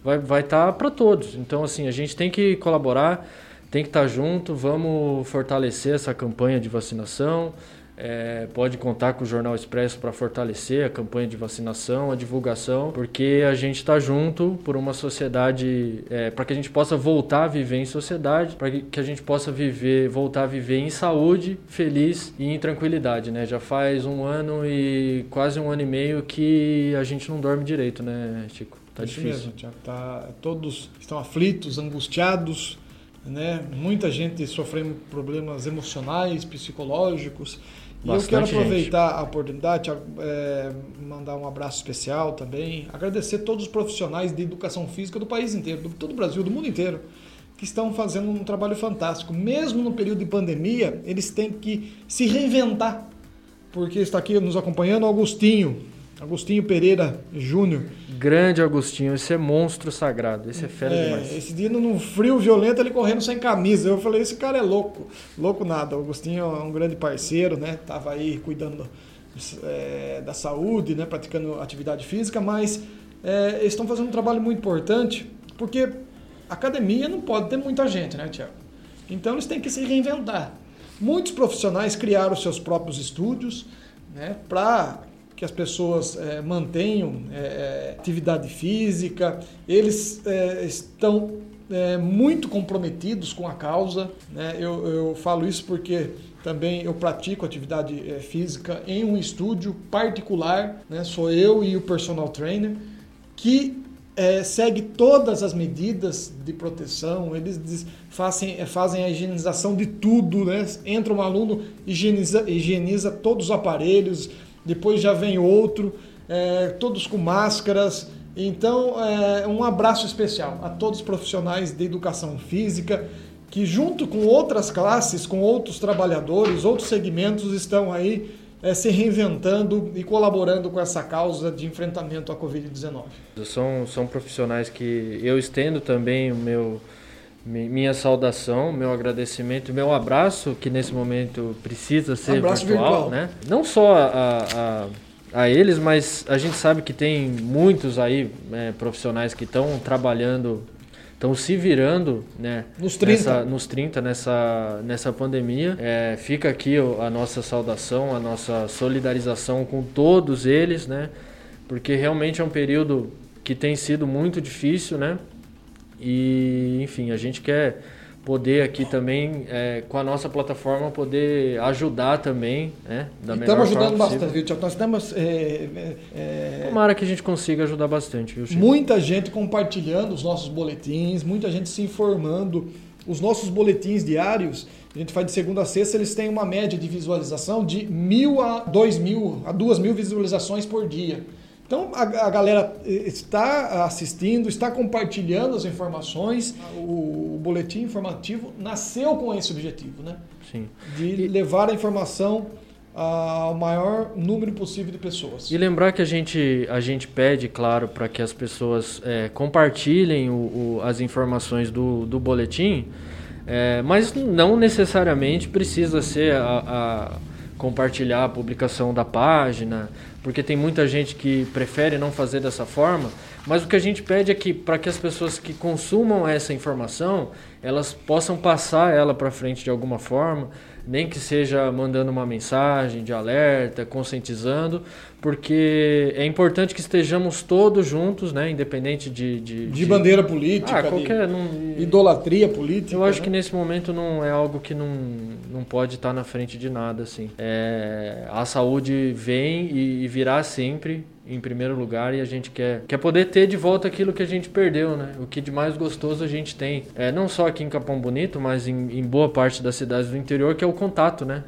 vai estar vai tá para todos. Então, assim, a gente tem que colaborar, tem que estar tá junto, vamos fortalecer essa campanha de vacinação. É, pode contar com o Jornal Expresso para fortalecer a campanha de vacinação, a divulgação, porque a gente está junto por uma sociedade, é, para que a gente possa voltar a viver em sociedade, para que a gente possa viver, voltar a viver em saúde, feliz e em tranquilidade, né? Já faz um ano e quase um ano e meio que a gente não dorme direito, né, Chico? Tá Isso difícil. mesmo. Tá, todos estão aflitos, angustiados, né? Muita gente sofrendo problemas emocionais, psicológicos. E eu quero aproveitar gente. a oportunidade, é, mandar um abraço especial também, agradecer todos os profissionais de educação física do país inteiro, do todo o Brasil, do mundo inteiro, que estão fazendo um trabalho fantástico. Mesmo no período de pandemia, eles têm que se reinventar, porque está aqui nos acompanhando o Augustinho, Agostinho Pereira Júnior. Grande Agostinho, esse é monstro sagrado, esse é fera é, demais. Esse dia num frio violento ele correndo sem camisa. Eu falei, esse cara é louco. Louco nada. O Agostinho é um grande parceiro, né? Tava aí cuidando é, da saúde, né? Praticando atividade física, mas é, eles estão fazendo um trabalho muito importante, porque academia não pode ter muita gente, né, Tiago? Então eles têm que se reinventar. Muitos profissionais criaram seus próprios estúdios, né? Para que as pessoas é, mantenham é, atividade física, eles é, estão muito comprometidos com a causa. Né? Eu, eu falo isso porque também eu pratico atividade física em um estúdio particular, né? sou eu e o personal trainer, que é, segue todas as medidas de proteção, eles fazem, fazem a higienização de tudo, né? entra um aluno, higieniza, higieniza todos os aparelhos, depois já vem outro, é, todos com máscaras. Então, é, um abraço especial a todos os profissionais de educação física que, junto com outras classes, com outros trabalhadores, outros segmentos, estão aí é, se reinventando e colaborando com essa causa de enfrentamento à Covid-19. São, são profissionais que eu estendo também o meu minha saudação, meu agradecimento, meu abraço, que nesse momento precisa ser virtual, virtual, né? Não só a, a, a, eles, mas a gente sabe que tem muitos aí é, profissionais que estão trabalhando, estão se virando, né? Nos 30. Nessa, nos 30, nessa, nessa pandemia. É, fica aqui a nossa saudação, a nossa solidarização com todos eles, né? Porque realmente é um período que tem sido muito difícil, né? E, enfim, a gente quer poder aqui também, é, com a nossa plataforma, poder ajudar também, né? Da estamos ajudando bastante, viu, Tiago? Nós estamos... É, é, Tomara que a gente consiga ajudar bastante, viu, Chico? Muita gente compartilhando os nossos boletins, muita gente se informando. Os nossos boletins diários, a gente faz de segunda a sexta, eles têm uma média de visualização de mil a dois mil, a duas mil visualizações por dia. Então a, a, galera está assistindo, está compartilhando as informações. O, o, boletim informativo nasceu com esse objetivo, né? Sim. De e... levar a informação ao maior número possível de pessoas. E lembrar que a gente, a gente pede, claro, para que as pessoas é, compartilhem o, o, as informações do, do boletim, é, mas não necessariamente precisa ser a, a compartilhar a publicação da página, porque tem muita gente que prefere não fazer dessa forma, mas o que a gente pede é que para que as pessoas que consumam essa informação, elas possam passar ela para frente de alguma forma, nem que seja mandando uma mensagem de alerta, conscientizando, porque é importante que estejamos todos juntos, né, independente de... De, de, de bandeira política, ah, qualquer, não, idolatria política. Eu acho né? que nesse momento não é algo que não, não pode estar na frente de nada, assim. É, a saúde vem e, e virá sempre, em primeiro lugar e a gente quer, quer poder ter de volta aquilo que a gente perdeu, né? O que de mais gostoso a gente tem, é, não só aqui em Capão Bonito, mas em, em boa parte das cidades do interior, que é o contato, né?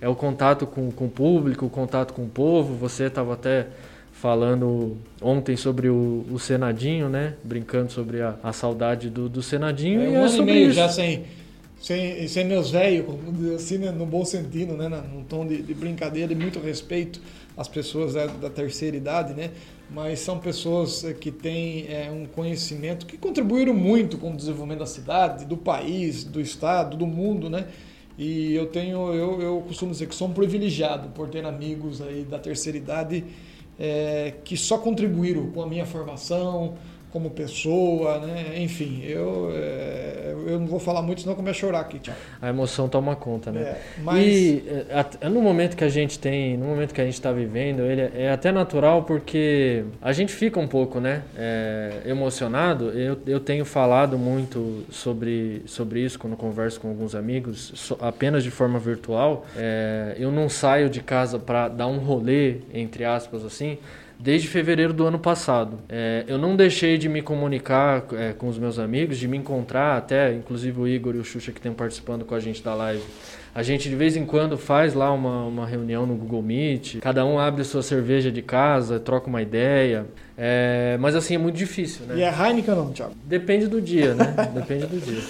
É o contato com, com o público, o contato com o povo. Você estava até falando ontem sobre o, o, Senadinho, né? Brincando sobre a, a saudade do, do Senadinho. É, um e é ano e meio isso. já sem sem, sem meus velhos, assim, né, no bom sentido, né, num tom de, de brincadeira e muito respeito às pessoas da, da, terceira idade, né, mas são pessoas eh, que têm é, um conhecimento que contribuíram muito com o desenvolvimento da cidade, do país, do estado, do mundo, né, e eu tenho, eu, eu costumo dizer que sou um privilegiado por ter amigos aí da terceira idade é, que só contribuíram com a minha formação, como pessoa, né? Enfim, eu, é, eu não vou falar muito, senão começo a chorar aqui. A emoção toma conta, né? É, mas... E é, no momento que a gente tem, no momento que a gente está vivendo, ele é até natural porque a gente fica um pouco, né? É, emocionado. Eu, eu tenho falado muito sobre, sobre isso quando converso com alguns amigos, apenas de forma virtual. É, eu não saio de casa para dar um rolê, entre aspas, assim desde fevereiro do ano passado. É, eu não deixei de me comunicar é, com os meus amigos, de me encontrar, até inclusive o Igor e o Xuxa que estão participando com a gente da live. A gente de vez em quando faz lá uma, uma reunião no Google Meet, cada um abre sua cerveja de casa, troca uma ideia. É, mas assim, é muito difícil, né? E é Heineken não, Thiago? Depende do dia, né? Depende do dia.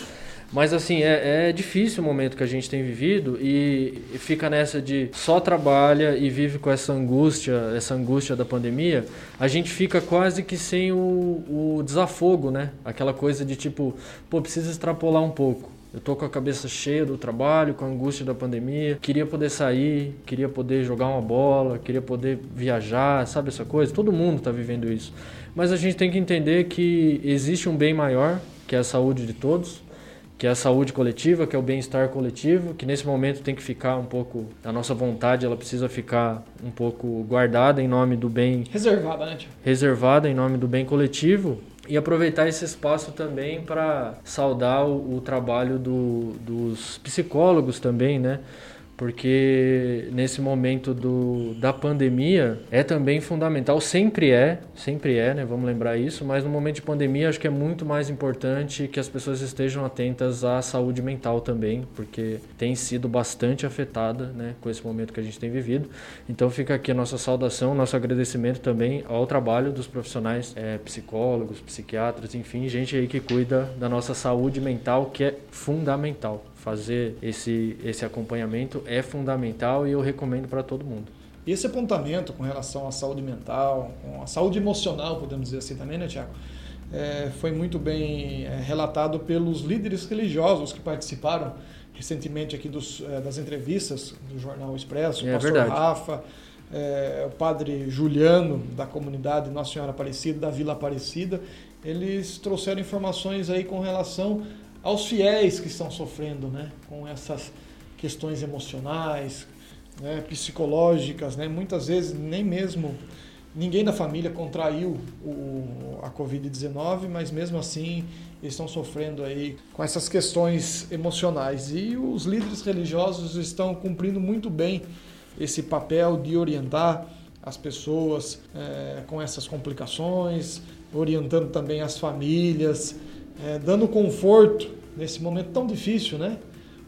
Mas assim, é, é, difícil o momento que a gente tem vivido e fica nessa de só trabalha e vive com essa angústia, essa angústia da pandemia, a gente fica quase que sem o, o desafogo, né? Aquela coisa de tipo, pô, precisa extrapolar um pouco. Eu tô com a cabeça cheia do trabalho, com a angústia da pandemia. Queria poder sair, queria poder jogar uma bola, queria poder viajar, sabe essa coisa? Todo mundo está vivendo isso. Mas a gente tem que entender que existe um bem maior, que é a saúde de todos que é a saúde coletiva, que é o bem-estar coletivo, que nesse momento tem que ficar um pouco, a nossa vontade, ela precisa ficar um pouco guardada em nome do bem... Reservada, né, tio? Reservada em nome do bem coletivo e aproveitar esse espaço também para saudar o, o trabalho do, dos psicólogos também, né? Porque nesse momento do, da pandemia é também fundamental, sempre é, sempre é, né? Vamos lembrar isso, mas no momento de pandemia acho que é muito mais importante que as pessoas estejam atentas à saúde mental também, porque tem sido bastante afetada, né, com esse momento que a gente tem vivido. Então fica aqui a nossa saudação, nosso agradecimento também ao trabalho dos profissionais, é, psicólogos, psiquiatras, enfim, gente aí que cuida da nossa saúde mental, que é fundamental fazer esse, esse acompanhamento é fundamental e eu recomendo para todo mundo. E esse apontamento com relação à saúde mental, com a saúde emocional, podemos dizer assim também, né, Tiago? É, foi muito bem é, relatado pelos líderes religiosos que participaram recentemente aqui dos, é, das entrevistas do Jornal Expresso, o é, pastor verdade. Rafa, o padre Juliano, da comunidade Nossa Senhora Aparecida, da Vila Aparecida, eles trouxeram informações aí com relação aos fiéis que estão sofrendo né, com essas questões emocionais, né, psicológicas. Né? Muitas vezes nem mesmo ninguém da família contraiu o, a Covid-19, mas mesmo assim estão sofrendo aí com essas questões emocionais. E os líderes religiosos estão cumprindo muito bem esse papel de orientar as pessoas é, com essas complicações, orientando também as famílias é, dando conforto nesse momento tão difícil, né?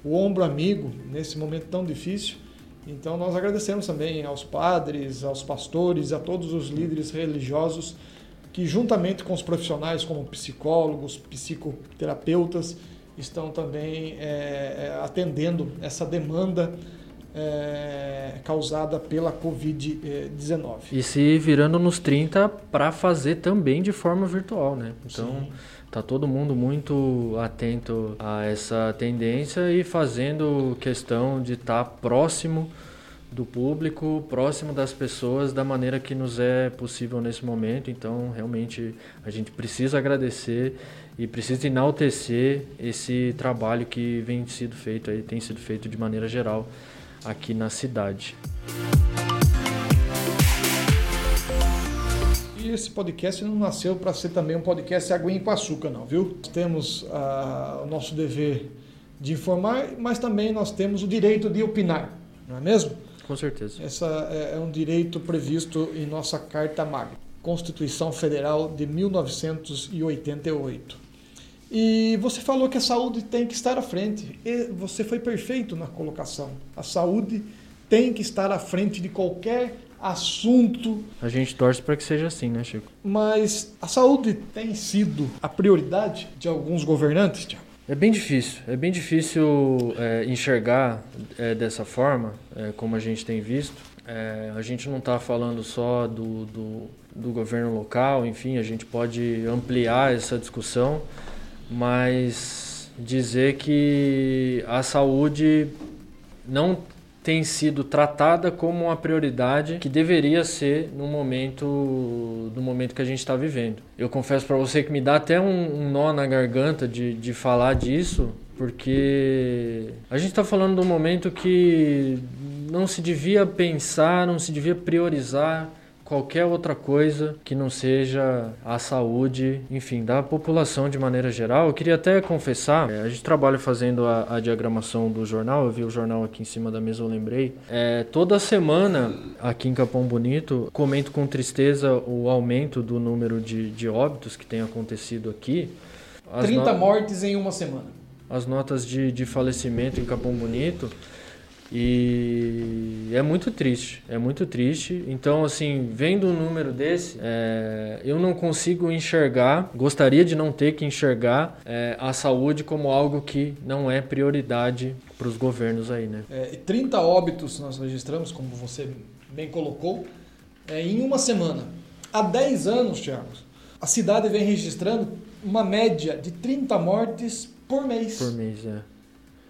O ombro amigo nesse momento tão difícil. Então nós agradecemos também aos padres, aos pastores, a todos os líderes religiosos que juntamente com os profissionais como psicólogos, psicoterapeutas, estão também é, é atendendo essa demanda é, causada pela Covid-19. E se virando nos 30 para fazer também de forma virtual, né? Então, Sim. tá todo mundo muito atento a essa tendência e fazendo questão de estar tá próximo do público, próximo das pessoas da maneira que nos é possível nesse momento. Então, realmente a gente precisa agradecer e precisa enaltecer esse trabalho que vem sido feito aí, tem sido feito de maneira geral aqui na cidade. E esse podcast não nasceu para ser também um podcast aguinha com açúcar, não, viu? Temos uh, o nosso dever de informar, mas também nós temos o direito de opinar, não é mesmo? Com certeza. Essa é, é um direito previsto em nossa Carta Magna, Constituição Federal de 1988. E você falou que a saúde tem que estar à frente. E você foi perfeito na colocação. A saúde tem que estar à frente de qualquer assunto. A gente torce para que seja assim, né, Chico? Mas a saúde tem sido a prioridade de alguns governantes, Tiago? É bem difícil, é bem difícil é, enxergar é, dessa forma, é, como a gente tem visto. É, a gente não está falando só do, do, do, governo local, enfim, a gente pode ampliar essa discussão, mas dizer que a saúde não tem sido tratada como uma prioridade que deveria ser no momento no momento que a gente está vivendo. Eu confesso para você que me dá até um, um nó na garganta de, de falar disso, porque a gente está falando de um momento que não se devia pensar, não se devia priorizar qualquer outra coisa que não seja a saúde, enfim, da população de maneira geral. Eu queria até confessar, é, a gente trabalha fazendo a, a, diagramação do jornal, eu vi o jornal aqui em cima da mesa, eu lembrei. É, toda semana, aqui em Capão Bonito, comento com tristeza o aumento do número de, de óbitos que tem acontecido aqui. As 30 no... mortes em uma semana. As notas de, de falecimento em Capão Bonito e é muito triste, é muito triste. Então, assim, vendo um número desse, é, eu não consigo enxergar, gostaria de não ter que enxergar é, a saúde como algo que não é prioridade para os governos aí, né? É, 30 óbitos nós registramos, como você bem colocou, é, em uma semana. Há 10 anos, Thiago, a cidade vem registrando uma média de 30 mortes por mês. Por mês, é.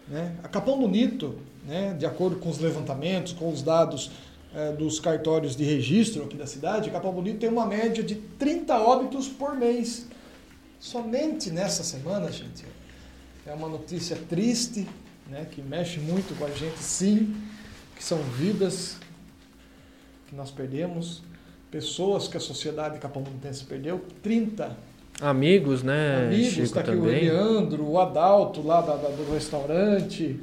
Né? A Capão Bonito né, de acordo com os levantamentos, com os dados é, dos cartórios de registro aqui da cidade, Capão Bonito tem uma média de 30 óbitos por mês. Somente nessa semana, gente, é uma notícia triste, né, que mexe muito com a gente, sim, que são vidas que nós perdemos, pessoas que a sociedade Capão Bonitense perdeu, 30 Amigos, né? Amigos, está aqui também. o Leandro, o Adalto lá da, da, do restaurante,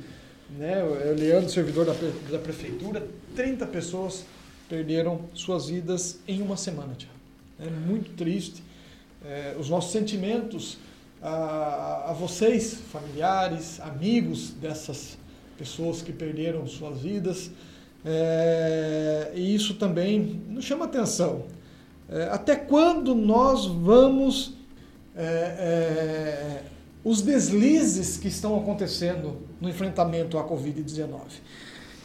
né, o Leandro, servidor da, da prefeitura, 30 pessoas perderam suas vidas em uma semana, Tiago. É muito triste. É, os nossos sentimentos a, a vocês, familiares, amigos dessas pessoas que perderam suas vidas. É, e isso também nos chama atenção. É, até quando nós vamos é, é os deslizes que estão acontecendo no enfrentamento à Covid-19.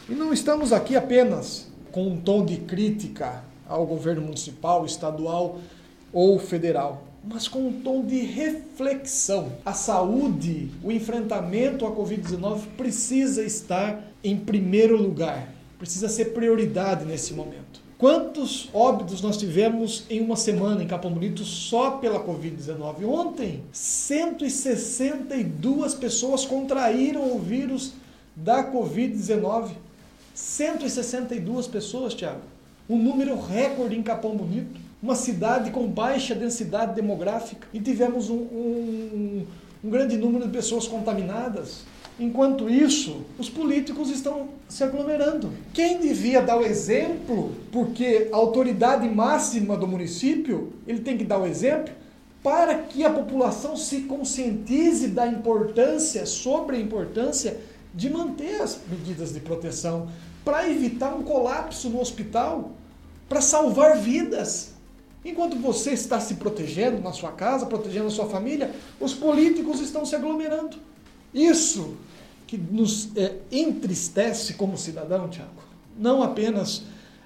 E não estamos aqui apenas com um tom de crítica ao governo municipal, estadual ou federal, mas com um tom de reflexão. A saúde, o enfrentamento à Covid-19 precisa estar em primeiro lugar, precisa ser prioridade nesse momento. Quantos óbitos nós tivemos em uma semana em Capão Bonito só pela Covid-19? Ontem, 162 pessoas contraíram o vírus da Covid-19. 162 pessoas, Tiago. Um número recorde em Capão Bonito. Uma cidade com baixa densidade demográfica. E tivemos um, um, um grande número de pessoas contaminadas. Enquanto isso, os políticos estão se aglomerando. Quem devia dar o exemplo, porque a autoridade máxima do município, ele tem que dar o exemplo para que a população se conscientize da importância, sobre a importância de manter as medidas de proteção, para evitar um colapso no hospital, para salvar vidas. Enquanto você está se protegendo na sua casa, protegendo a sua família, os políticos estão se aglomerando. Isso que nos é, entristece como cidadão, Tiago, não apenas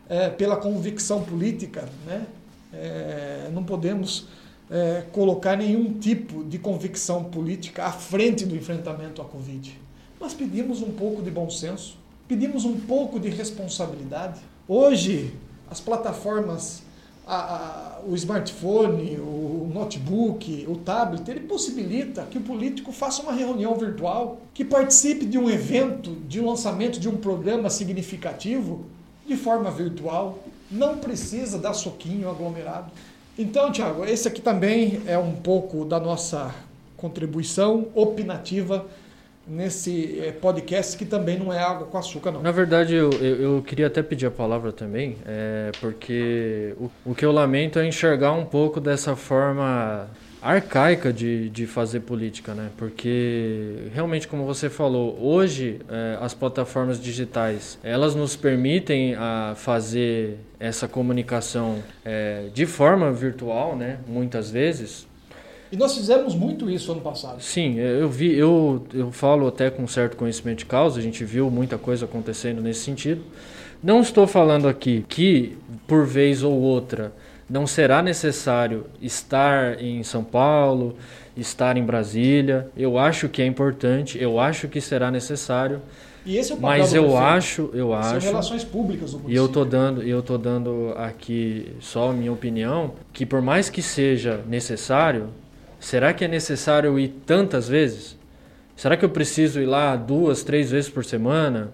é, pela convicção política, né? É, não podemos é, colocar nenhum tipo de convicção política à frente do enfrentamento à Covid, mas pedimos um pouco de bom senso, pedimos um pouco de responsabilidade. Hoje, as plataformas a, a, o smartphone, o notebook, o tablet, ele possibilita que o político faça uma reunião virtual, que participe de um evento, de lançamento de um programa significativo de forma virtual. Não precisa dar soquinho aglomerado. Então, Tiago, esse aqui também é um pouco da nossa contribuição opinativa nesse eh, podcast que também não é água com açúcar, não. Na verdade, eu, eu, eu queria até pedir a palavra também, é, porque o, o que eu lamento é enxergar um pouco dessa forma arcaica de, de fazer política, né? Porque realmente, como você falou, hoje é, as plataformas digitais elas nos permitem a fazer essa comunicação é, de forma virtual, né? Muitas vezes, E nós fizemos muito isso ano passado. Sim, eu vi, eu, eu falo até com certo conhecimento de causa, a gente viu muita coisa acontecendo nesse sentido. Não estou falando aqui que, por vez ou outra, não será necessário estar em São Paulo, estar em Brasília. Eu acho que é importante, eu acho que será necessário. E esse é o Mas eu prefeito. acho, eu acho. São relações públicas do município. E eu tô dando, eu tô dando aqui só a minha opinião, que por mais que seja necessário, será que é necessário ir tantas vezes? Será que eu preciso ir lá duas, três vezes por semana?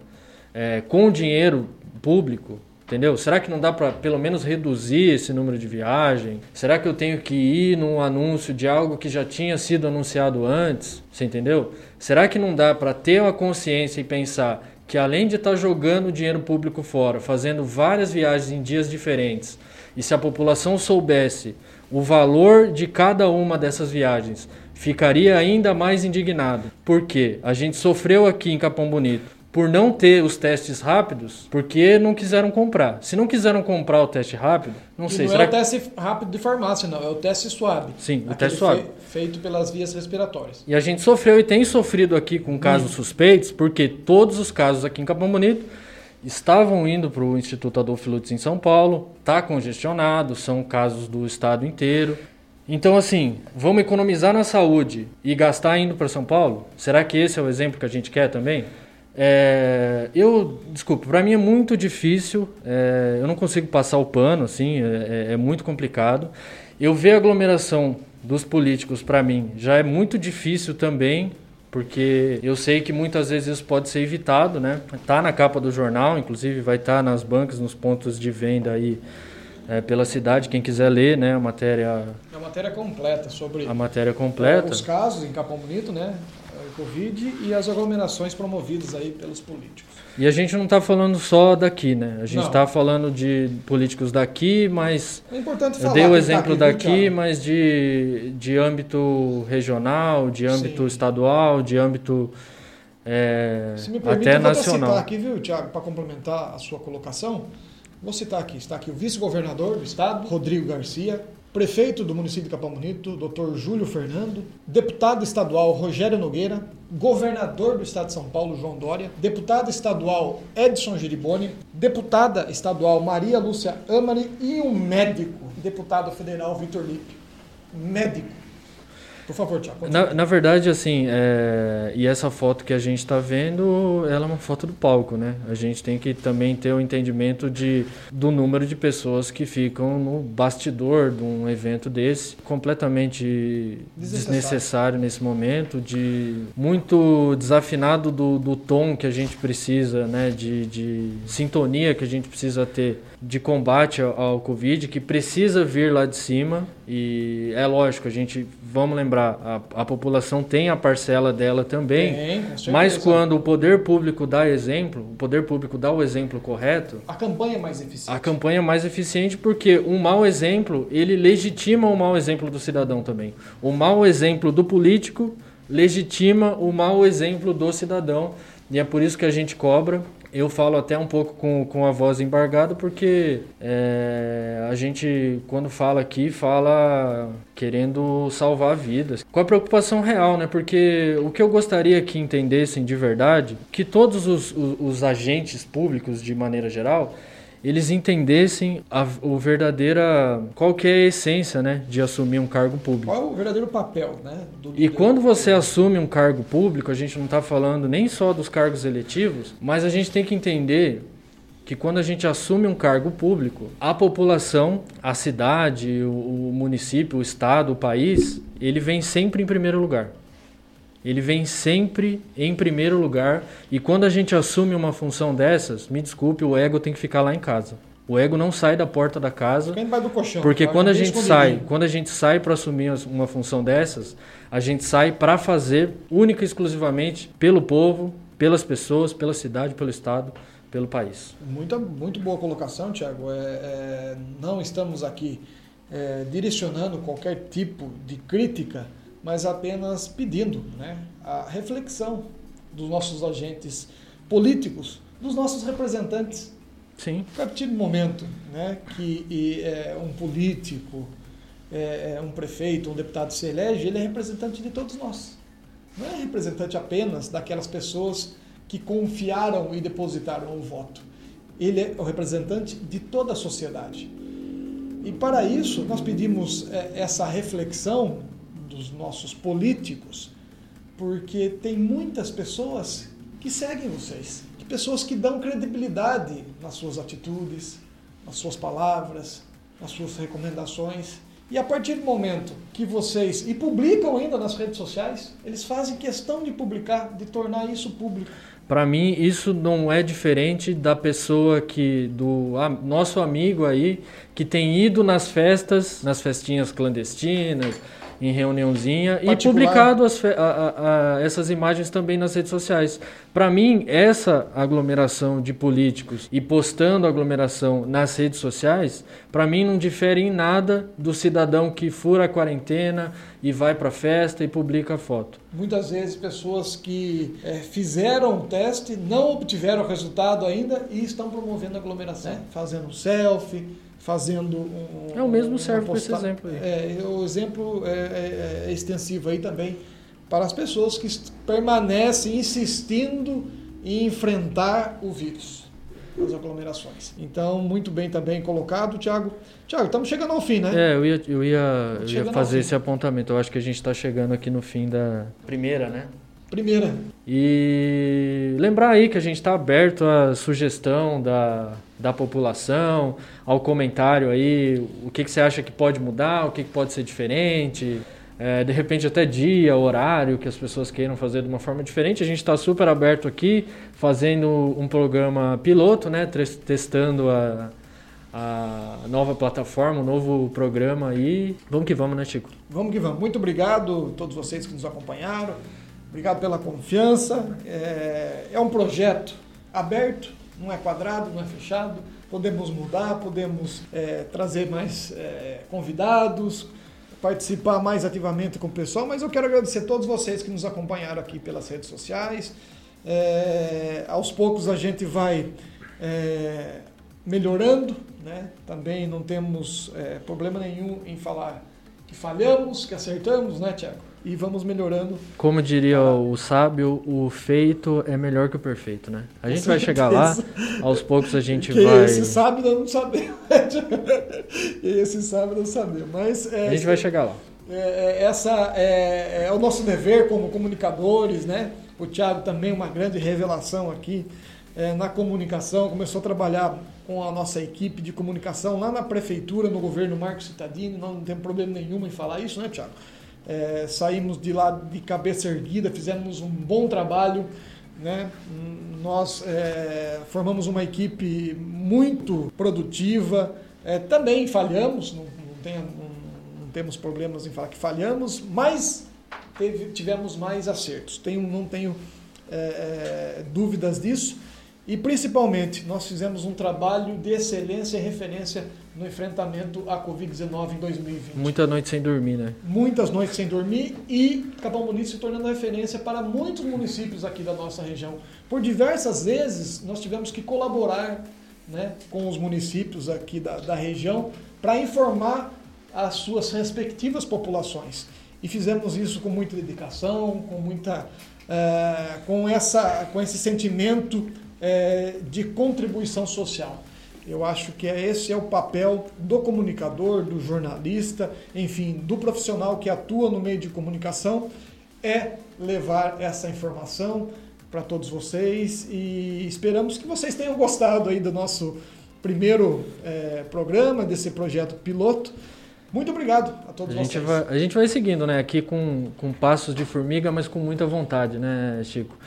É, com dinheiro público, entendeu? Será que não dá para pelo menos reduzir esse número de viagem? Será que eu tenho que ir num anúncio de algo que já tinha sido anunciado antes? Você entendeu? Será que não dá para ter uma consciência e pensar que além de estar tá jogando dinheiro público fora, fazendo várias viagens em dias diferentes, e se a população soubesse o valor de cada uma dessas viagens, ficaria ainda mais indignado. Porque a gente sofreu aqui em Capão Bonito por não ter os testes rápidos, porque não quiseram comprar. Se não quiseram comprar o teste rápido, não e sei. Não será é o teste rápido de farmácia, não. É o teste suave. Sim, o teste suave. Fe feito pelas vias respiratórias. E a gente sofreu e tem sofrido aqui com casos hum. suspeitos, porque todos os casos aqui em Capão Bonito estavam indo para o Instituto Adolfo Lutz em São Paulo, está congestionado, são casos do estado inteiro. Então, assim, vamos economizar na saúde e gastar indo para São Paulo? Será que esse é o exemplo que a gente quer também? É, eu, desculpa, para mim é muito difícil, é, eu não consigo passar o pano, assim, é, é, é muito complicado. Eu ver a aglomeração dos políticos, para mim, já é muito difícil também, porque eu sei que muitas vezes isso pode ser evitado, né? Tá na capa do jornal, inclusive vai estar tá nas bancas, nos pontos de venda aí é, pela cidade, quem quiser ler, né, a matéria... A matéria completa sobre... A matéria completa. Os casos em Capão Bonito, né? Covid e as aglomerações promovidas aí pelos políticos. E a gente não está falando só daqui, né? A gente está falando de políticos daqui, mas. É importante falar. Eu dei o exemplo tá aqui, daqui, mas de, de âmbito regional, de âmbito Sim. estadual, de âmbito. É, Se me permite, até eu vou nacional. citar aqui, viu, Tiago, para complementar a sua colocação. Vou citar aqui, está aqui o vice-governador do estado, Rodrigo Garcia, prefeito do município de Capão Bonito, Dr. Júlio Fernando, deputado estadual Rogério Nogueira, governador do estado de São Paulo, João Dória, deputado estadual Edson Giriboni, deputada estadual Maria Lúcia Amari e um médico, deputado federal Vitor Lipe. Médico por favor, Tiago. Na, na, verdade, assim, é... e essa foto que a gente está vendo, ela é uma foto do palco, né? A gente tem que também ter o um entendimento de, do número de pessoas que ficam no bastidor de um evento desse, completamente desnecessário nesse momento, de muito desafinado do, do tom que a gente precisa, né? De, de sintonia que a gente precisa ter de combate ao, ao Covid, que precisa vir lá de cima e é lógico, a gente, vamos lembrar, a, a população tem a parcela dela também, tem, mas quando o poder público dá exemplo, o poder público dá o exemplo correto... A campanha é mais eficiente. A campanha é mais eficiente porque um mau exemplo, ele legitima o mau exemplo do cidadão também. O mau exemplo do político legitima o mau exemplo do cidadão e é por isso que a gente cobra eu falo até um pouco com, com a voz embargada, porque é, a gente, quando fala aqui, fala querendo salvar vidas. Com a preocupação real, né? Porque o que eu gostaria que entendessem de verdade, que todos os, os, os agentes públicos, de maneira geral, eles entendessem a, o verdadeira qual que é a essência, né, de assumir um cargo público. Qual é o verdadeiro papel, né? e quando você assume um cargo público, a gente não está falando nem só dos cargos eletivos, mas a gente tem que entender que quando a gente assume um cargo público, a população, a cidade, o, o município, o estado, o país, ele vem sempre em primeiro lugar. Ele vem sempre em primeiro lugar. E quando a gente assume uma função dessas, me desculpe, o ego tem que ficar lá em casa. O ego não sai da porta da casa. colchão, porque tá? quando a gente sai, quando a gente sai para assumir uma função dessas, a gente sai para fazer única e exclusivamente pelo povo, pelas pessoas, pela cidade, pelo estado, pelo país. Muito, muito boa colocação, Tiago. É, é, não estamos aqui é, direcionando qualquer tipo de crítica mas apenas pedindo né, a reflexão dos nossos agentes políticos, dos nossos representantes. Sim. A partir do momento né, que e, é, um político é, um prefeito, um deputado se elege, ele é representante de todos nós. Não é representante apenas daquelas pessoas que confiaram e depositaram o voto. Ele é o representante de toda a sociedade. E para isso, nós pedimos é, essa reflexão dos nossos políticos, porque tem muitas pessoas que seguem vocês, pessoas que dão credibilidade nas suas atitudes, nas suas palavras, nas suas recomendações. E a partir do momento que vocês, e publicam ainda nas redes sociais, eles fazem questão de publicar, de tornar isso público. Para mim, isso não é diferente da pessoa que, do a, nosso amigo aí, que tem ido nas festas, nas festinhas clandestinas, em reuniãozinha e publicado as, a, a, a, essas imagens também nas redes sociais. Para mim, essa aglomeração de políticos e postando aglomeração nas redes sociais, para mim não difere em nada do cidadão que fura a quarentena e vai para a festa e publica a foto. Muitas vezes pessoas que é, fizeram o teste não obtiveram o resultado ainda e estão promovendo aglomeração, é. fazendo selfie, fazendo um. É o mesmo serve para esse exemplo aí. É, o exemplo é, é, é, extensivo aí também para as pessoas que permanecem insistindo em enfrentar o vírus, as aglomerações. Então, muito bem também colocado, Tiago. Tiago, estamos chegando ao fim, né? É, eu ia, eu ia, eu ia fazer esse apontamento. Eu acho que a gente está chegando aqui no fim da primeira, né? Primeira. E lembrar aí que a gente está aberto à sugestão da, da população, ao comentário aí, o que, que você acha que pode mudar, o que, que pode ser diferente. É, de repente até dia, horário que as pessoas queiram fazer de uma forma diferente. A gente está super aberto aqui, fazendo um programa piloto, né, testando a, a nova plataforma, um novo programa aí. Vamos que vamos, né, Chico? Vamos que vamos. Muito obrigado a todos vocês que nos acompanharam. Obrigado pela confiança. É, é um projeto aberto, não é quadrado, não é fechado. Podemos mudar, podemos é, trazer mais é, convidados, participar mais ativamente com o pessoal, mas eu quero agradecer a todos vocês que nos acompanharam aqui pelas redes sociais. É, aos poucos a gente vai é, melhorando, né? também não temos é, problema nenhum em falar que falhamos, que acertamos, né, Tiago? E vamos melhorando. Como diria o sábio, o feito é melhor que o perfeito, né? A gente vai chegar lá, *laughs* aos poucos a gente que vai. Esse sábio nós não sabemos. *laughs* esse sábio não sabemos. Mas é, a gente vai chegar lá. É, é, essa é, é, o nosso dever como comunicadores, né? O Thiago também uma grande revelação aqui é, na comunicação, começou a trabalhar com a nossa equipe de comunicação lá na prefeitura, no governo Marcos Cittadini, não temos problema nenhum em falar isso, né, Thiago? É, saímos de lá de cabeça erguida, fizemos um bom trabalho. Né? Nós é, formamos uma equipe muito produtiva. É, também falhamos, não, não, tem, não, não, temos problemas em falar que falhamos, mas teve, tivemos mais acertos. Tenho, não tenho é, é, dúvidas disso. E principalmente, nós fizemos um trabalho de excelência e referência no enfrentamento à Covid-19 em 2020. Muita noite sem dormir, né? Muitas noites sem dormir e Capão Bonito se tornando referência para muitos municípios aqui da nossa região. Por diversas vezes, nós tivemos que colaborar né, com os municípios aqui da, da região para informar as suas respectivas populações. E fizemos isso com muita dedicação, com muita... É, com, essa, com esse sentimento é, de contribuição social. Eu acho que é, esse é o papel do comunicador, do jornalista, enfim, do profissional que atua no meio de comunicação, é levar essa informação para todos vocês e esperamos que vocês tenham gostado aí do nosso primeiro é, programa, desse projeto piloto. Muito obrigado a todos a vocês. Vai, a gente vai seguindo, né? Aqui com, com passos de formiga, mas com muita vontade, né, Chico?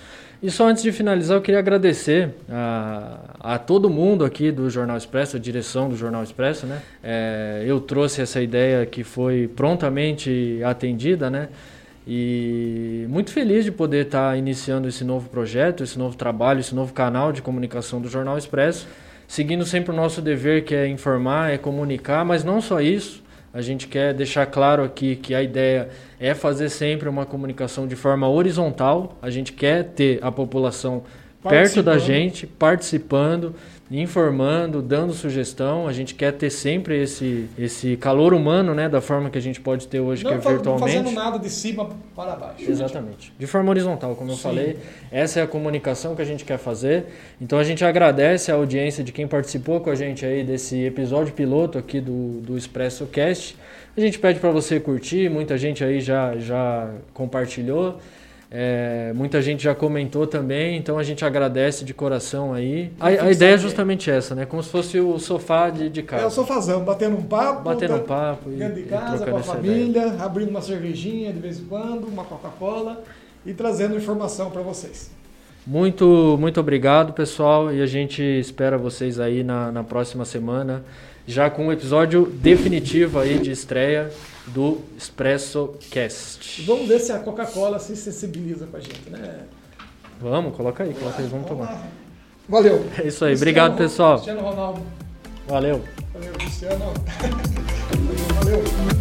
E só antes de finalizar, eu queria agradecer a, a todo mundo aqui do Jornal Expresso, a direção do Jornal Expresso, né? É, eu trouxe essa ideia que foi prontamente atendida, né? E muito feliz de poder estar iniciando esse novo projeto, esse novo trabalho, esse novo canal de comunicação do Jornal Expresso, seguindo sempre o nosso dever que é informar, é comunicar, mas não só isso, a gente quer deixar claro aqui que a ideia é fazer sempre uma comunicação de forma horizontal. A gente quer ter a população perto da gente, participando, informando, dando sugestão. A gente quer ter sempre esse, esse calor humano, né? Da forma que a gente pode ter hoje, não que é virtualmente. Não fazendo nada de cima para baixo. Exatamente. De forma horizontal, como eu Sim. falei. Essa é a comunicação que a gente quer fazer. Então a gente agradece a audiência de quem participou com a gente aí desse episódio piloto aqui do, do Expresso Cast. A gente pede para você curtir, muita gente aí já, já compartilhou. É, muita gente já comentou também, então a gente agradece de coração aí. A, a ideia é justamente essa, né? Como se fosse o sofá de, de casa. É o sofazão, batendo um papo. Batendo um papo. Dentro de casa, com a família, ideia. abrindo uma cervejinha de vez em quando, uma Coca-Cola e trazendo informação para vocês. Muito, muito obrigado, pessoal, e a gente espera vocês aí na, na próxima semana, já com um episódio definitivo aí de estreia do Expresso Cast. Vamos ver se a Coca-Cola se sensibiliza com a gente, né? Vamos, coloca aí, coloca aí, vamos tomar. Valeu. É isso aí, Cristiano, obrigado pessoal. Cristiano Ronaldo. Valeu. Valeu, Cristiano. *laughs* Valeu.